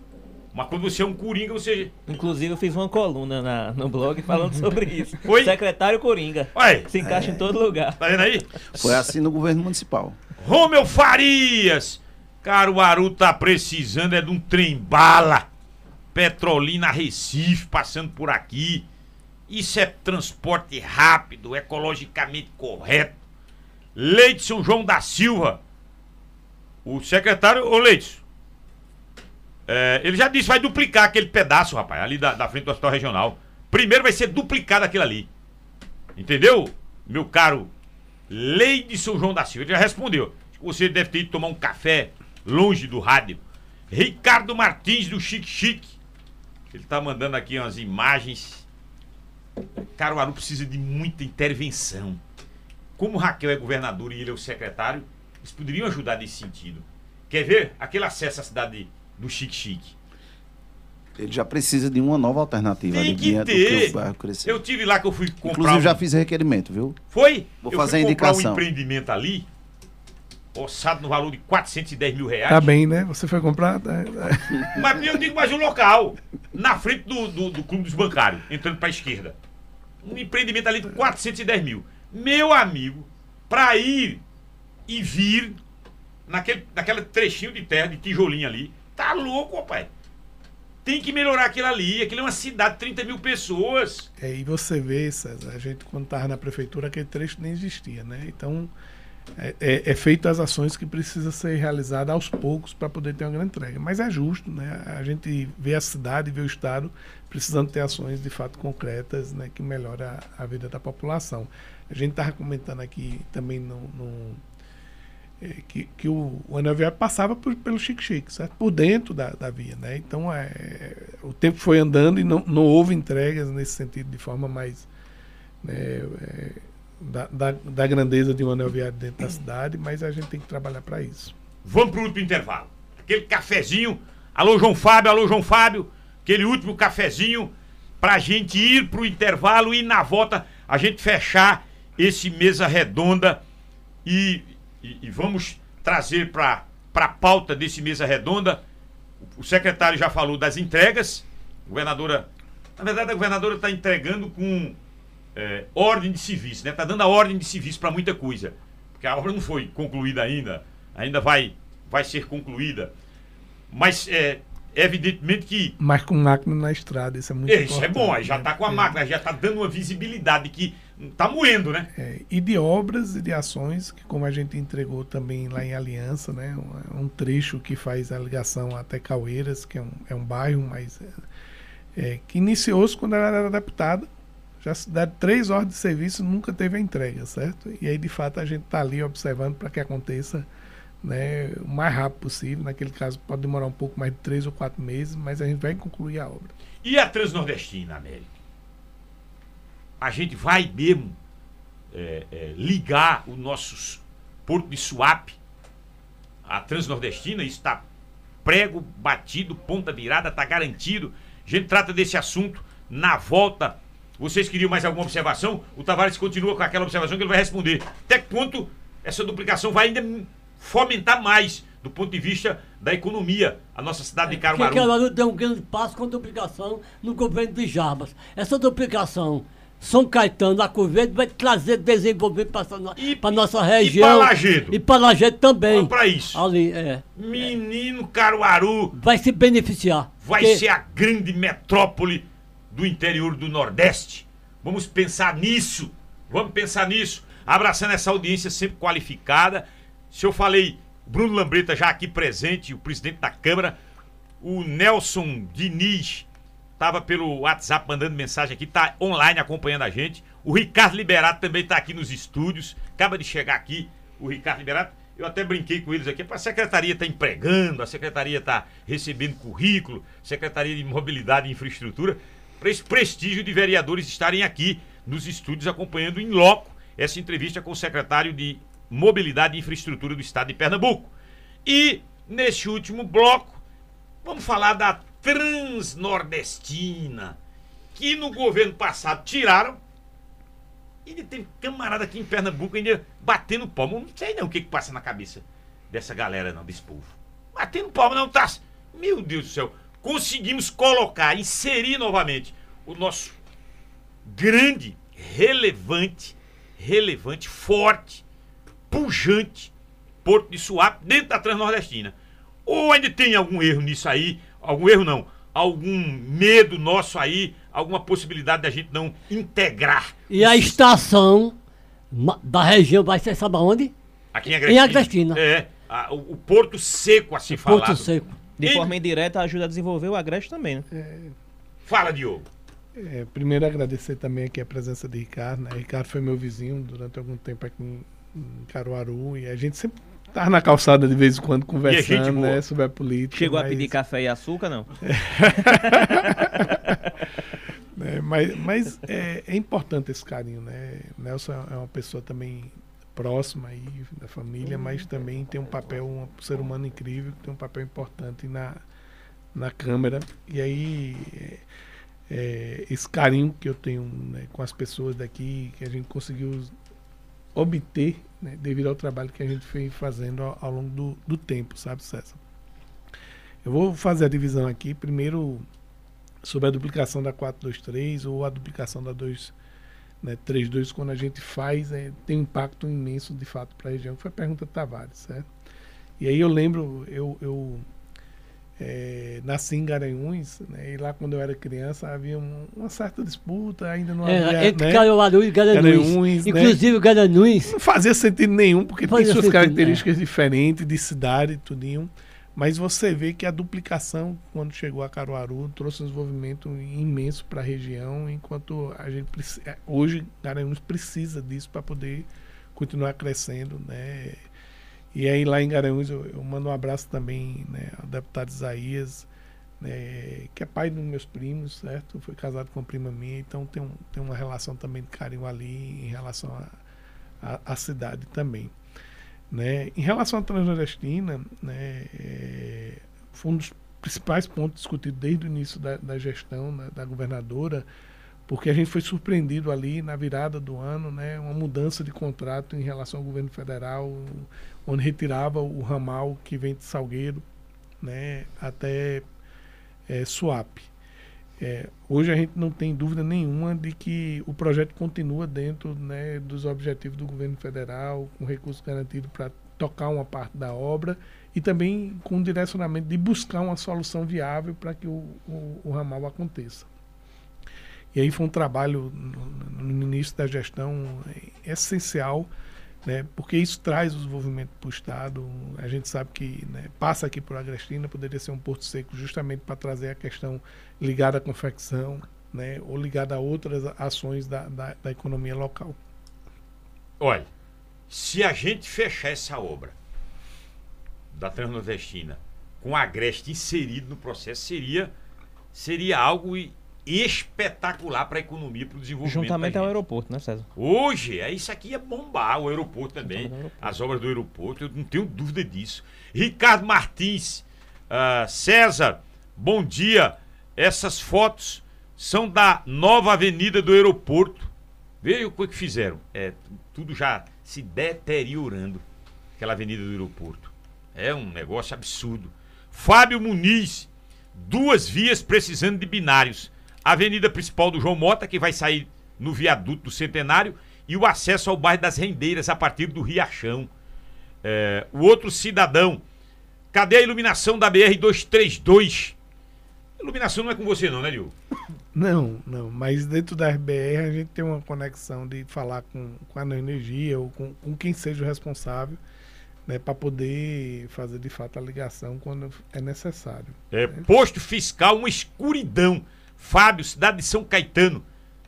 Mas quando você é um coringa, você. Inclusive, eu fiz uma coluna na, no blog falando sobre isso. Foi? Secretário Coringa. Oi. Se encaixa é. em todo lugar. Tá vendo aí? Foi assim no governo municipal. Romeu Farias! Caruaru tá precisando é de um trem-bala. Petrolina Recife passando por aqui. Isso é transporte rápido, ecologicamente correto. Leite São João da Silva. O secretário, ô Leite, É, ele já disse vai duplicar aquele pedaço, rapaz, ali da, da frente do hospital regional. Primeiro vai ser duplicado aquilo ali. Entendeu? Meu caro Lei de São João da Silva. Ele já respondeu. Você deve ter ido tomar um café longe do rádio. Ricardo Martins do Chique Chique. Ele tá mandando aqui umas imagens. Caruaru precisa de muita intervenção. Como Raquel é governador e ele é o secretário, eles poderiam ajudar nesse sentido. Quer ver? Aquele acesso à cidade do Chique Chique. Ele já precisa de uma nova alternativa. Tem que ter. Que eu tive lá que eu fui comprar. Inclusive, um... já fiz requerimento, viu? Foi? Vou eu fazer a indicação. um empreendimento ali, orçado no valor de 410 mil reais. Tá bem, né? Você foi comprar. Tá... Mas eu digo mais um local. Na frente do, do, do Clube dos Bancários, entrando para a esquerda. Um empreendimento ali de 410 mil. Meu amigo, para ir e vir naquele, naquele trechinho de terra, de tijolinho ali, tá louco, pai. Tem que melhorar aquilo ali. Aquilo é uma cidade de 30 mil pessoas. É, e você vê, César, a gente quando estava na prefeitura, aquele trecho nem existia, né? Então, é, é, é feito as ações que precisa ser realizadas aos poucos para poder ter uma grande entrega. Mas é justo, né? A gente vê a cidade, vê o Estado precisando ter ações de fato concretas, né? Que melhoram a, a vida da população. A gente estava comentando aqui também no, no que, que o, o anel viário passava por, pelo Chique-Chique, certo? Por dentro da, da via, né? Então, é, o tempo foi andando e não, não houve entregas nesse sentido de forma mais... Né, é, da, da, da, grandeza de um anel viário dentro da cidade, mas a gente tem que trabalhar para isso. Vamos para o último intervalo. Aquele cafezinho. Alô, João Fábio, alô, João Fábio. Aquele último cafezinho para a gente ir para o intervalo e na volta a gente fechar esse mesa redonda e e, e vamos trazer para a pauta desse mesa redonda. O, o secretário já falou das entregas. A governadora. Na verdade, a governadora está entregando com é, ordem de serviço, né? Está dando a ordem de serviço para muita coisa. Porque a obra não foi concluída ainda. Ainda vai, vai ser concluída. Mas é, evidentemente que. Mas com máquina na estrada, isso é muito Isso é bom, aí já está com a é. máquina, já está dando uma visibilidade que Tá moendo, né? É, e de obras e de ações, que como a gente entregou também lá em Aliança, né? Um, um trecho que faz a ligação até Caueiras, que é um, é um bairro, mas é, é que iniciou-se quando ela era deputada. Já se dá três horas de serviço nunca teve a entrega, certo? E aí, de fato, a gente está ali observando para que aconteça né, o mais rápido possível. Naquele caso, pode demorar um pouco mais de três ou quatro meses, mas a gente vai concluir a obra. E a Transnordestina, América? A gente vai mesmo é, é, ligar o nosso Porto de Suape à Transnordestina, isso está prego, batido, ponta virada, está garantido. A gente trata desse assunto na volta. Vocês queriam mais alguma observação? O Tavares continua com aquela observação que ele vai responder. Até que ponto essa duplicação vai ainda fomentar mais do ponto de vista da economia, a nossa cidade de Caruaru. Porque Caruaru deu um grande passo com a duplicação no governo de Jarbas. Essa duplicação são Caetano, a Verde vai trazer desenvolvimento para nossa região. E para Lajedo. E para Lajedo também. Para isso. Ali, é. Menino Caruaru. Vai se beneficiar. Vai porque... ser a grande metrópole do interior do Nordeste. Vamos pensar nisso. Vamos pensar nisso. Abraçando essa audiência sempre qualificada. Se eu falei, Bruno Lambreta já aqui presente, o presidente da Câmara, o Nelson Diniz Tava pelo WhatsApp mandando mensagem aqui, tá online acompanhando a gente. O Ricardo Liberato também tá aqui nos estúdios. Acaba de chegar aqui o Ricardo Liberato. Eu até brinquei com eles aqui, a secretaria tá empregando, a secretaria tá recebendo currículo, Secretaria de Mobilidade e Infraestrutura, para esse prestígio de vereadores estarem aqui nos estúdios acompanhando em loco essa entrevista com o secretário de Mobilidade e Infraestrutura do Estado de Pernambuco. E nesse último bloco, vamos falar da transnordestina, que no governo passado tiraram. Ainda tem camarada aqui em Pernambuco ainda batendo palma. Não sei não o que, que passa na cabeça dessa galera, não, desse povo. Batendo palma, não tá. Meu Deus do céu. Conseguimos colocar, inserir novamente o nosso grande, relevante, relevante, forte, pujante Porto de Suape dentro da Transnordestina. Ou ainda tem algum erro nisso aí, algum erro não, algum medo nosso aí, alguma possibilidade da gente não integrar. E a estação da região vai ser, sabe aonde? Aqui em Agrestina. Em Agrestina. É, a, o, o, Porto Seco, assim o falado. Porto Seco. De forma indireta, ajuda a desenvolver o Agreste também, né? É... Fala, Diogo. É, primeiro agradecer também aqui a presença de Ricardo. Né? Ricardo foi meu vizinho durante algum tempo aqui em, em Caruaru e a gente sempre tá na calçada de vez em quando conversando, né, sobre a política. Chegou mas... a pedir café e açúcar, não? é, mas mas é, é, importante esse carinho, né? Nelson é uma pessoa também próxima aí da família, mas também tem um papel, um ser humano incrível, tem um papel importante na, na Câmara. E aí é, esse carinho que eu tenho né, com as pessoas daqui, que a gente conseguiu obter né, devido ao trabalho que a gente vem fazendo ao, ao longo do, do, tempo, sabe, César? Eu vou fazer a divisão aqui, primeiro sobre a duplicação da 423 ou a duplicação da 2, né, 32, quando a gente faz, é, tem um impacto imenso de fato para a região, que foi a pergunta de Tavares, certo? E aí eu lembro, eu, eu é, nasci em Garanhuns, né, e lá quando eu era criança havia um, uma certa disputa, ainda não é, havia. Entre né, Caruaru e Garanhuns. Garanhuns né. Inclusive né, Garanhuns. Não fazia sentido nenhum, porque tem suas características é. diferentes de cidade e tudinho. Mas você vê que a duplicação, quando chegou a Caruaru, trouxe um desenvolvimento imenso para a região, enquanto a gente é, hoje Garanhuns precisa disso para poder continuar crescendo, né? E aí lá em Garanhuns eu, eu mando um abraço também né, ao deputado Isaías, né, que é pai dos meus primos, certo? Foi casado com uma prima minha, então tem, um, tem uma relação também de carinho ali em relação à cidade também. Né? Em relação à Transnordestina, né, é, foi um dos principais pontos discutidos desde o início da, da gestão da, da governadora, porque a gente foi surpreendido ali na virada do ano, né, uma mudança de contrato em relação ao governo federal, onde retirava o ramal que vem de Salgueiro né, até é, Suape. É, hoje a gente não tem dúvida nenhuma de que o projeto continua dentro né, dos objetivos do governo federal, com recursos garantidos para tocar uma parte da obra e também com o direcionamento de buscar uma solução viável para que o, o, o ramal aconteça. E aí foi um trabalho no, início da gestão essencial, né, porque isso traz o desenvolvimento para o Estado. A gente sabe que né, passa aqui por Agrestina, poderia ser um porto seco justamente para trazer a questão ligada à confecção, né, ou ligada a outras ações da, da, da economia local. Olha, se a gente fechar essa obra da Transnordestina com Agreste inserido no processo, seria, seria algo espetacular para a economia, para o desenvolvimento. Juntamente ao aeroporto, né, César? Hoje, é, isso aqui é bombar o aeroporto também. Aeroporto. As obras do aeroporto, eu não tenho dúvida disso. Ricardo Martins, uh, César, bom dia. Essas fotos são da nova avenida do aeroporto. Veja o que fizeram. É, tudo já se deteriorando, aquela avenida do aeroporto. É um negócio absurdo. Fábio Muniz, duas vias precisando de binários a avenida principal do João Mota, que vai sair no viaduto do Centenário, e o acesso ao bairro das Rendeiras a partir do Riachão. É, o outro cidadão, cadê a iluminação da BR-232? Iluminação não é com você não, né, Lio? Não, não, mas dentro da RBR a gente tem uma conexão de falar com, com a energia ou com, com quem seja o responsável né, para poder fazer de fato a ligação quando é necessário. É, né? Posto fiscal, uma escuridão. Fábio, cidade de São Caetano,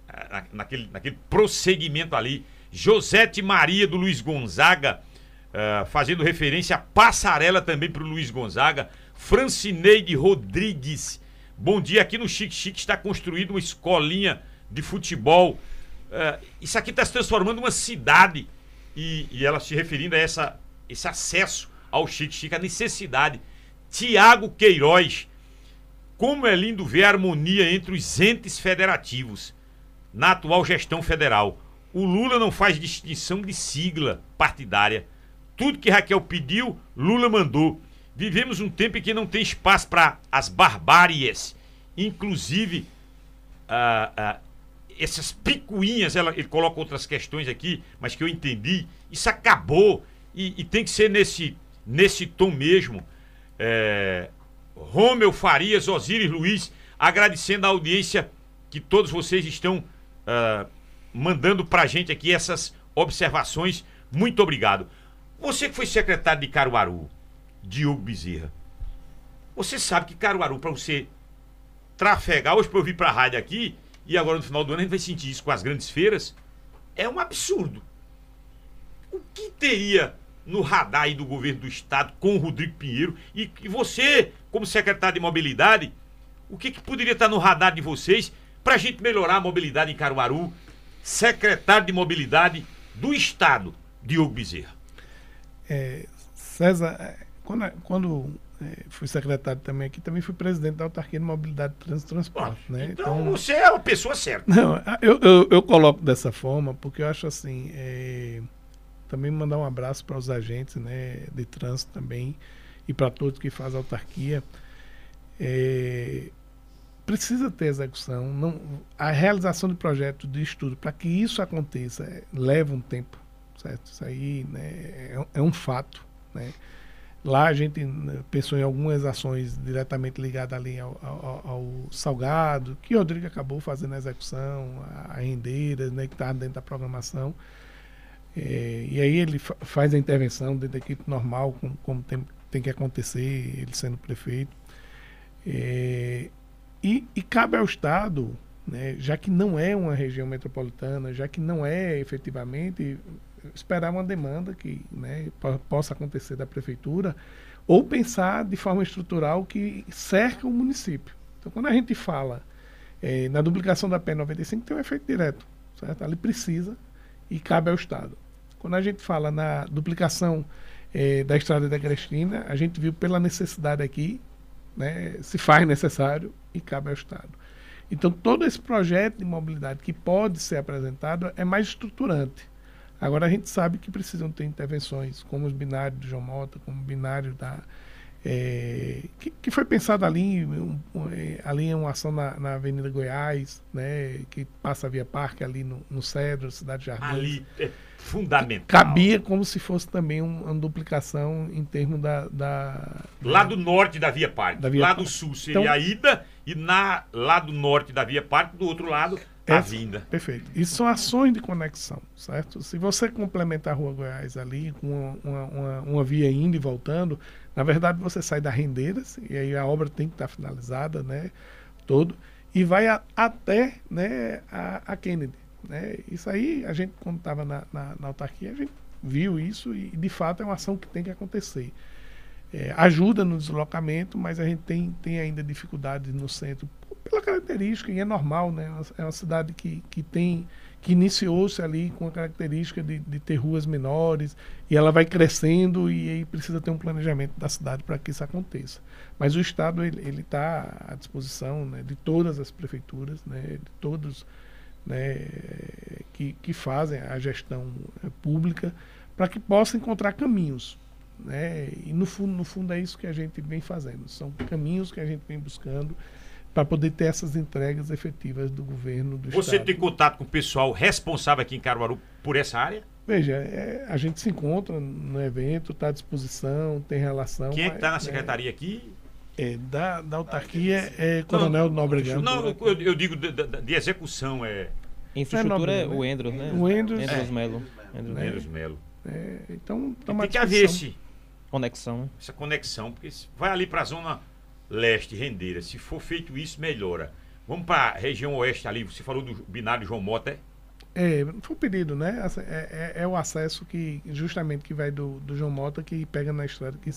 ah, naquele, naquele prosseguimento ali. Josete Maria do Luiz Gonzaga, uh, fazendo referência à passarela também para o Luiz Gonzaga. Francineide Rodrigues, bom dia. Aqui no Chique Chique está construída uma escolinha de futebol. Uh, isso aqui está se transformando uma cidade. E, e ela se referindo a essa, esse acesso ao Chique Chique, a necessidade. Tiago Queiroz, como é lindo ver a harmonia entre os entes federativos na atual gestão federal. O Lula não faz distinção de sigla partidária. Tudo que Raquel pediu, Lula mandou. Vivemos um tempo em que não tem espaço para as barbáries, inclusive ah, ah, essas picuinhas. Ela, ele coloca outras questões aqui, mas que eu entendi. Isso acabou e, e tem que ser nesse, nesse tom mesmo. É, Rômeu Farias, Osíris Luiz, agradecendo a audiência que todos vocês estão uh, mandando pra gente aqui essas observações. Muito obrigado. Você que foi secretário de Caruaru, Diogo Bezerra, Você sabe que Caruaru, para você trafegar, hoje para eu vir para a rádio aqui, e agora no final do ano a gente vai sentir isso com as grandes feiras, é um absurdo. O que teria no radar aí do governo do estado com o Rodrigo Pinheiro e, e você, como secretário de mobilidade, o que, que poderia estar no radar de vocês para a gente melhorar a mobilidade em Caruaru? Secretário de mobilidade do estado, Diogo Bezerra. É, César, é, quando, quando é, fui secretário também aqui, também fui presidente da autarquia de mobilidade, e transporte. Né? então, então, você é a pessoa certa. Não, eu, eu, eu, coloco dessa forma porque eu acho assim. É, também mandar um abraço para os agentes né, de trânsito também e para todos que fazem autarquia. É, precisa ter execução. Não, a realização de projeto de estudo, para que isso aconteça, é, leva um tempo. Certo? Isso aí né, é, é, um fato. Né? Lá a gente né, pensou em algumas ações diretamente ligadas ali ao, ao, ao Salgado, que o Rodrigo acabou fazendo a execução, a, a né, que está dentro da programação. É, e aí ele fa faz a intervenção dentro da equipe normal, como, como tem, tem, que acontecer, ele sendo prefeito. É, e, e, cabe ao Estado, né, já que não é uma região metropolitana, já que não é efetivamente, esperar uma demanda que né, possa acontecer da prefeitura, ou pensar de forma estrutural que cerca o município. Então, quando a gente fala é, na duplicação da P95, tem um efeito direto. Certo? Ali precisa e cabe ao Estado. Quando a gente fala na duplicação eh, da estrada da Cristina, a gente viu pela necessidade aqui, né, se faz necessário e cabe ao Estado. Então, todo esse projeto de mobilidade que pode ser apresentado é mais estruturante. Agora, a gente sabe que precisam ter intervenções, como os binários do João Mota, como o binário da. É, que, que, foi pensado ali, um, um, é, ali é uma ação na, na, Avenida Goiás, né, que passa via parque ali no, no Cedro, Cidade Jardim. Ali, é fundamental. Cabia como se fosse também uma duplicação em termos da, da. Lá do norte da Via Parque. Da via lá do sul seria então, a ida e na, lá do norte da Via Parque, do outro lado, a vinda. Perfeito. Isso são ações de conexão, certo? Se você complementar a Rua Goiás ali com uma, uma, uma, via indo e voltando, na verdade você sai da Rendeiras, e aí a obra tem que estar finalizada, né? Todo, e vai a, até né, a, a Kennedy. Né? Isso aí, a gente, quando estava na, na, na, autarquia, a gente viu isso e, de fato, é uma ação que tem que acontecer. É, ajuda no deslocamento, mas a gente tem, tem ainda dificuldades no centro, pela característica, e é normal, né? É uma cidade que, que tem que iniciou-se ali com a característica de, de, ter ruas menores e ela vai crescendo e aí precisa ter um planejamento da cidade para que isso aconteça. Mas o Estado ele está à disposição né, de todas as prefeituras, né, de todos né, que, que fazem a gestão eh, pública para que possa encontrar caminhos. Né? E no fundo, no fundo é isso que a gente vem fazendo. São caminhos que a gente vem buscando para poder ter essas entregas efetivas do governo do Você Estado. tem contato com o pessoal responsável aqui em Caruaru por essa área? Veja, é, a gente se encontra no evento, está à disposição, tem relação. Quem é que está na secretaria é, aqui? É, da, da autarquia é Coronel Nóbrega. Não, eu, eu digo de, de, de, execução. É... Infraestrutura é, o Endros, né? O Endros. Endros Melo. Endros, Endros Melo. É, então, tem que haver esse, conexão. Né? Essa conexão, porque vai ali para a zona leste, rendeira. Se for feito isso, melhora. Vamos para a região oeste ali. Você falou do binário João Mota, é? É, foi um pedido, né? É, é, é, o acesso que, justamente, que vai do, do João Mota, que pega na estrada, que,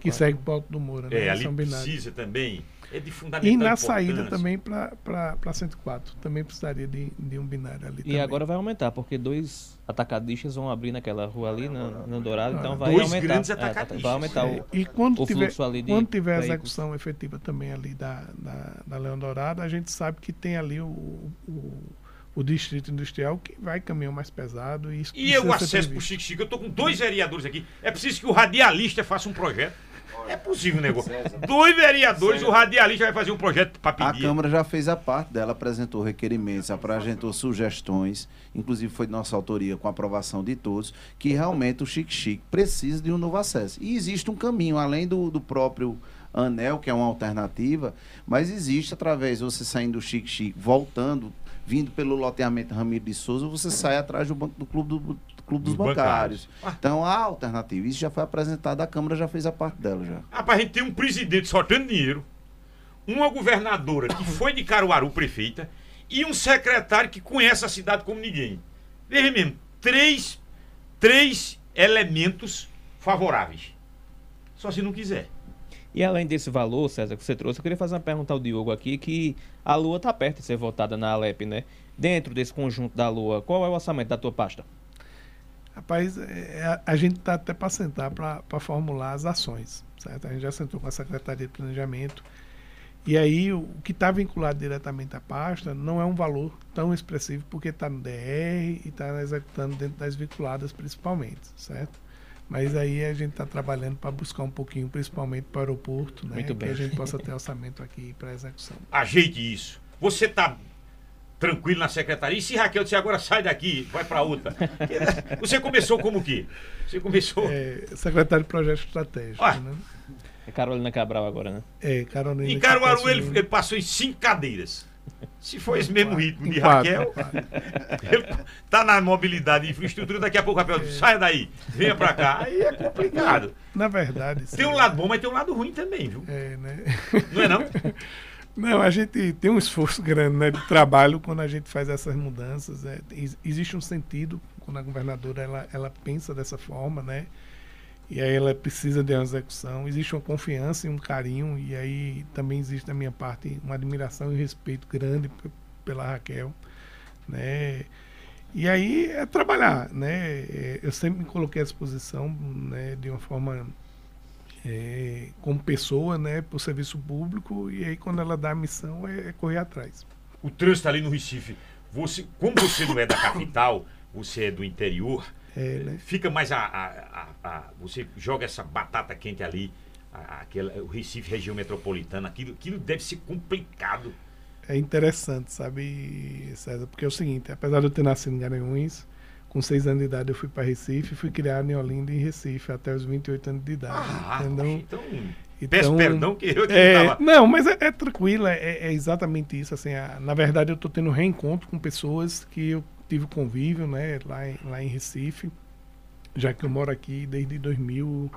que segue para o Alto do Moura. Né? É, ali precisa também. É de fundamental E na saída também para 104. Também precisaria de, de um binário ali. E também. agora vai aumentar, porque dois atacadistas vão abrir naquela rua ali, no, no Dourado, então vai dois aumentar. grandes é, atacadistas. vai aumentar o, é, e quando o tiver, fluxo ali de Quando tiver a execução efetiva também ali da, da, da Leão Dourado, a gente sabe que tem ali o, o o distrito industrial que vai caminhão mais pesado. E, e o acesso para o Chique Chique. Eu estou com dois vereadores aqui. É preciso que o radialista faça um projeto. É possível o negócio. Dois vereadores, o radialista vai fazer um projeto para pedir. A Câmara já fez a parte dela, apresentou requerimentos, apresentou sugestões, inclusive foi de nossa autoria com aprovação de todos, que realmente o Chique Chique precisa de um novo acesso. E existe um caminho, além do, do próprio anel, que é uma alternativa, mas existe através, você saindo do Chique Chique, voltando vindo pelo loteamento Ramiro de Souza, você sai atrás do banco do clube do Clube dos Bancários. bancários. Então há alternativa. Isso já foi apresentado, a Câmara já fez a parte dela já. Ah, a gente tem um presidente soltando dinheiro, uma governadora que foi de Caruaru prefeita e um secretário que conhece a cidade como ninguém. Veja mesmo, três, três elementos favoráveis. Só se não quiser. E além desse valor, César, que você trouxe, eu queria fazer uma pergunta ao Diogo aqui, que a Lua está perto de ser votada na Alep, né? Dentro desse conjunto da Lua, qual é o orçamento da tua pasta? Rapaz, é, a, a gente está até para sentar para formular as ações, certo? A gente já sentou com a Secretaria de Planejamento, e aí o que está vinculado diretamente à pasta não é um valor tão expressivo, porque está no DR e está executando dentro das vinculadas principalmente, certo? Mas aí a gente está trabalhando para buscar um pouquinho, principalmente para o aeroporto, né? Muito bem. que a gente possa ter orçamento aqui para execução. Ajeite isso. Você está tranquilo na secretaria? E se Raquel disser agora sai daqui, vai para outra? Você começou como que? Você começou. É, secretário de Projeto Estratégico. Ah. Né? É Carolina Cabral agora, né? É, Carolina. Em Caruaru ele, ele passou em cinco cadeiras. Se for esse mesmo ritmo de Raquel, ele tá na mobilidade e infraestrutura, daqui a pouco o Raquel é. saia daí, venha para cá. Aí é complicado. Na verdade. Tem um lado bom, mas tem um lado ruim também, viu? É, né? Não é não? Não, a gente tem um esforço grande né, de trabalho quando a gente faz essas mudanças. É, existe um sentido quando a governadora ela, ela pensa dessa forma, né? E aí ela precisa de uma execução. Existe uma confiança e um carinho, e aí também existe da minha parte uma admiração e respeito grande pela Raquel, né? E aí é trabalhar, né? É, eu sempre me coloquei à disposição, né, de uma forma é, como pessoa, né, para o serviço público, e aí quando ela dá a missão é, é correr atrás. O trânsito ali no Recife, você, como você não é da capital, você é do interior, é, né? Fica mais a, a, a, Você joga essa batata quente ali, aquela, o Recife, região metropolitana, aquilo, aquilo deve ser complicado. É interessante, sabe, César? Porque é o seguinte, apesar de eu ter nascido em Garanhuns, com seis anos de idade eu fui para Recife e fui criado em Olinda em Recife até os 28 anos de idade. Ah, entendeu? então, então, peço perdão que eu é, tava... Não, mas é, é tranquilo, é, é, exatamente isso. Assim, a, na verdade, eu estou tendo reencontro com pessoas que eu tive convívio, né, lá em, lá em Recife, já que eu moro aqui desde 2000,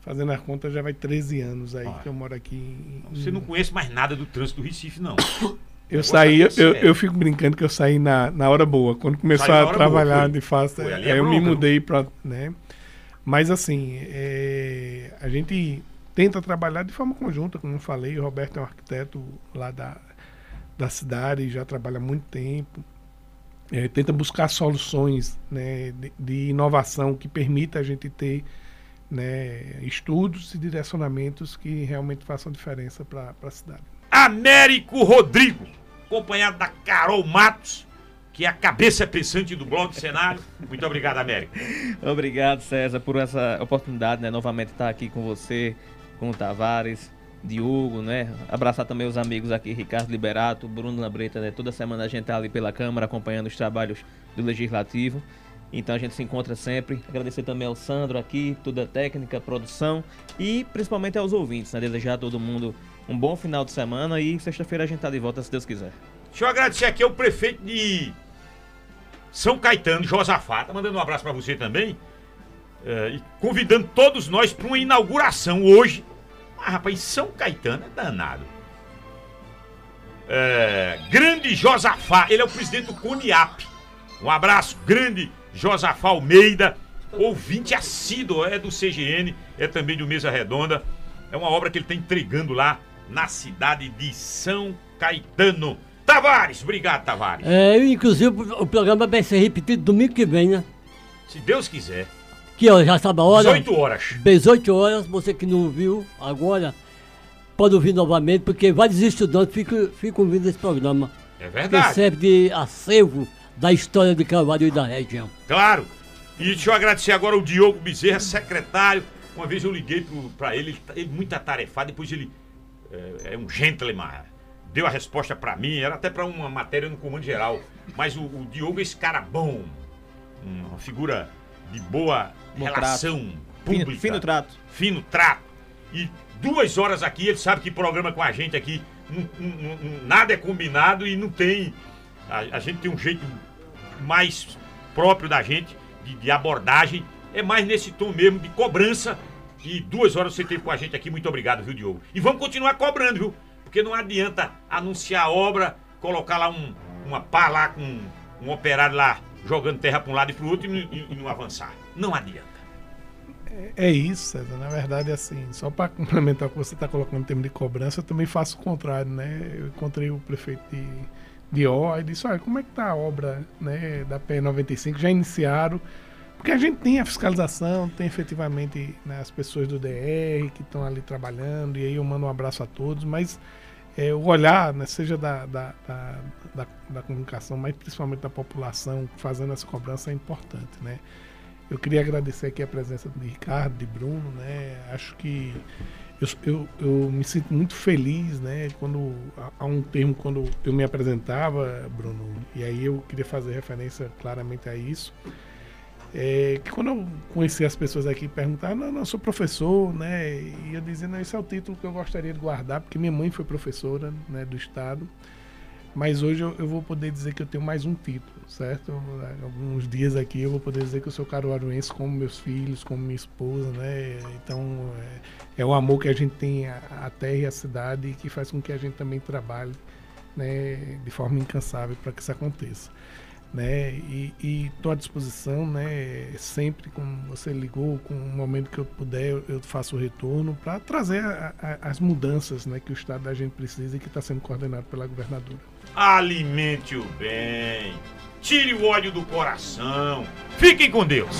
fazendo as contas já vai 13 anos aí que eu moro aqui. Em, Você não conhece mais nada do trânsito do Recife, não. Eu saí, eu, eu, fico brincando que eu saí na, na hora boa. Quando começou a trabalhar boa, de fácil, aí é eu me mudei para. Né? Mas assim, é, a gente tenta trabalhar de forma conjunta, como eu falei, o Roberto é um arquiteto lá da, da cidade, já trabalha há muito tempo é, tenta buscar soluções né, de, de, inovação que permita a gente ter né, estudos e direcionamentos que realmente façam diferença para a cidade. Américo Rodrigo, acompanhado da Carol Matos, que é a cabeça pensante do blog Cenário. Muito obrigado, Américo. obrigado, César, por essa oportunidade, né? Novamente estar aqui com você, com o Tavares. Diogo, né? Abraçar também os amigos aqui, Ricardo Liberato, Bruno Labreta, né? Toda semana a gente tá ali pela Câmara acompanhando os trabalhos do Legislativo. Então a gente se encontra sempre. Agradecer também ao Sandro aqui, toda a técnica, produção e principalmente aos ouvintes, né? Desejar a todo mundo um bom final de semana e sexta-feira a gente tá de volta, se Deus quiser. Deixa eu agradecer aqui ao prefeito de São Caetano, Josafá, tá mandando um abraço para você também. É, e convidando todos nós para uma inauguração hoje ah, rapaz, São Caetano é danado. É, grande Josafá, ele é o presidente do CONIAP. Um abraço, grande Josafá Almeida, ouvinte assíduo, é do CGN, é também do Mesa Redonda. É uma obra que ele está entregando lá na cidade de São Caetano. Tavares, obrigado, Tavares. É, inclusive o programa vai ser repetido domingo que vem, né? Se Deus quiser. Que ó, já sabe a hora? 18 horas. 18 horas, você que não ouviu agora, pode ouvir novamente, porque vários estudantes ficam, ficam ouvindo esse programa. É verdade. Que serve de acervo da história de Carvalho e da região. Claro. E deixa eu agradecer agora o Diogo Bezerra, secretário. Uma vez eu liguei para ele, ele, muito atarefado, depois ele é, é um gentleman. Deu a resposta para mim, era até para uma matéria no Comando Geral. Mas o, o Diogo é esse cara bom, uma figura de boa Relação trato. pública. Fino, fino, trato. Fino trato. E duas horas aqui, ele sabe que programa com a gente aqui, nada é combinado e não tem. A, a, gente tem um jeito mais próprio da gente de, de abordagem, é mais nesse tom mesmo de cobrança. E duas horas você teve com a gente aqui, muito obrigado, viu, Diogo? E vamos continuar cobrando, viu? Porque não adianta anunciar a obra, colocar lá um, uma pá lá com um, um operário lá jogando terra para um lado e para o outro e, e, e não avançar. Não adianta. É, é isso, César. Na verdade, assim, só para complementar o que você está colocando em termos de cobrança, eu também faço o contrário, né? Eu encontrei o prefeito de, de O e disse, olha, como é que está a obra né, da P95? Já iniciaram? Porque a gente tem a fiscalização, tem efetivamente né, as pessoas do DR que estão ali trabalhando, e aí eu mando um abraço a todos, mas é, o olhar, né, seja da, da, da, da, da comunicação, mas principalmente da população fazendo essa cobrança é importante, né? Eu queria agradecer aqui a presença de Ricardo, de Bruno, né? Acho que eu, eu, eu me sinto muito feliz, né? Quando há um termo quando eu me apresentava, Bruno, e aí eu queria fazer referência claramente a isso. É, que quando eu conheci as pessoas aqui perguntaram, não, não, sou professor, né? E eu dizia, não, esse é o título que eu gostaria de guardar, porque minha mãe foi professora né, do Estado. Mas hoje eu, eu, vou poder dizer que eu tenho mais um título, certo? Alguns dias aqui eu vou poder dizer que eu sou caruaruense como meus filhos, como minha esposa, né? Então é, é o amor que a gente tem à, terra e à cidade que faz com que a gente também trabalhe né, de forma incansável para que isso aconteça né? E estou à disposição, né? Sempre, como você ligou, com o momento que eu puder, eu faço o retorno para trazer a, a, as mudanças, né? Que o Estado da gente precisa e que está sendo coordenado pela governadora. Alimente o bem, tire o ódio do coração. Fiquem com Deus.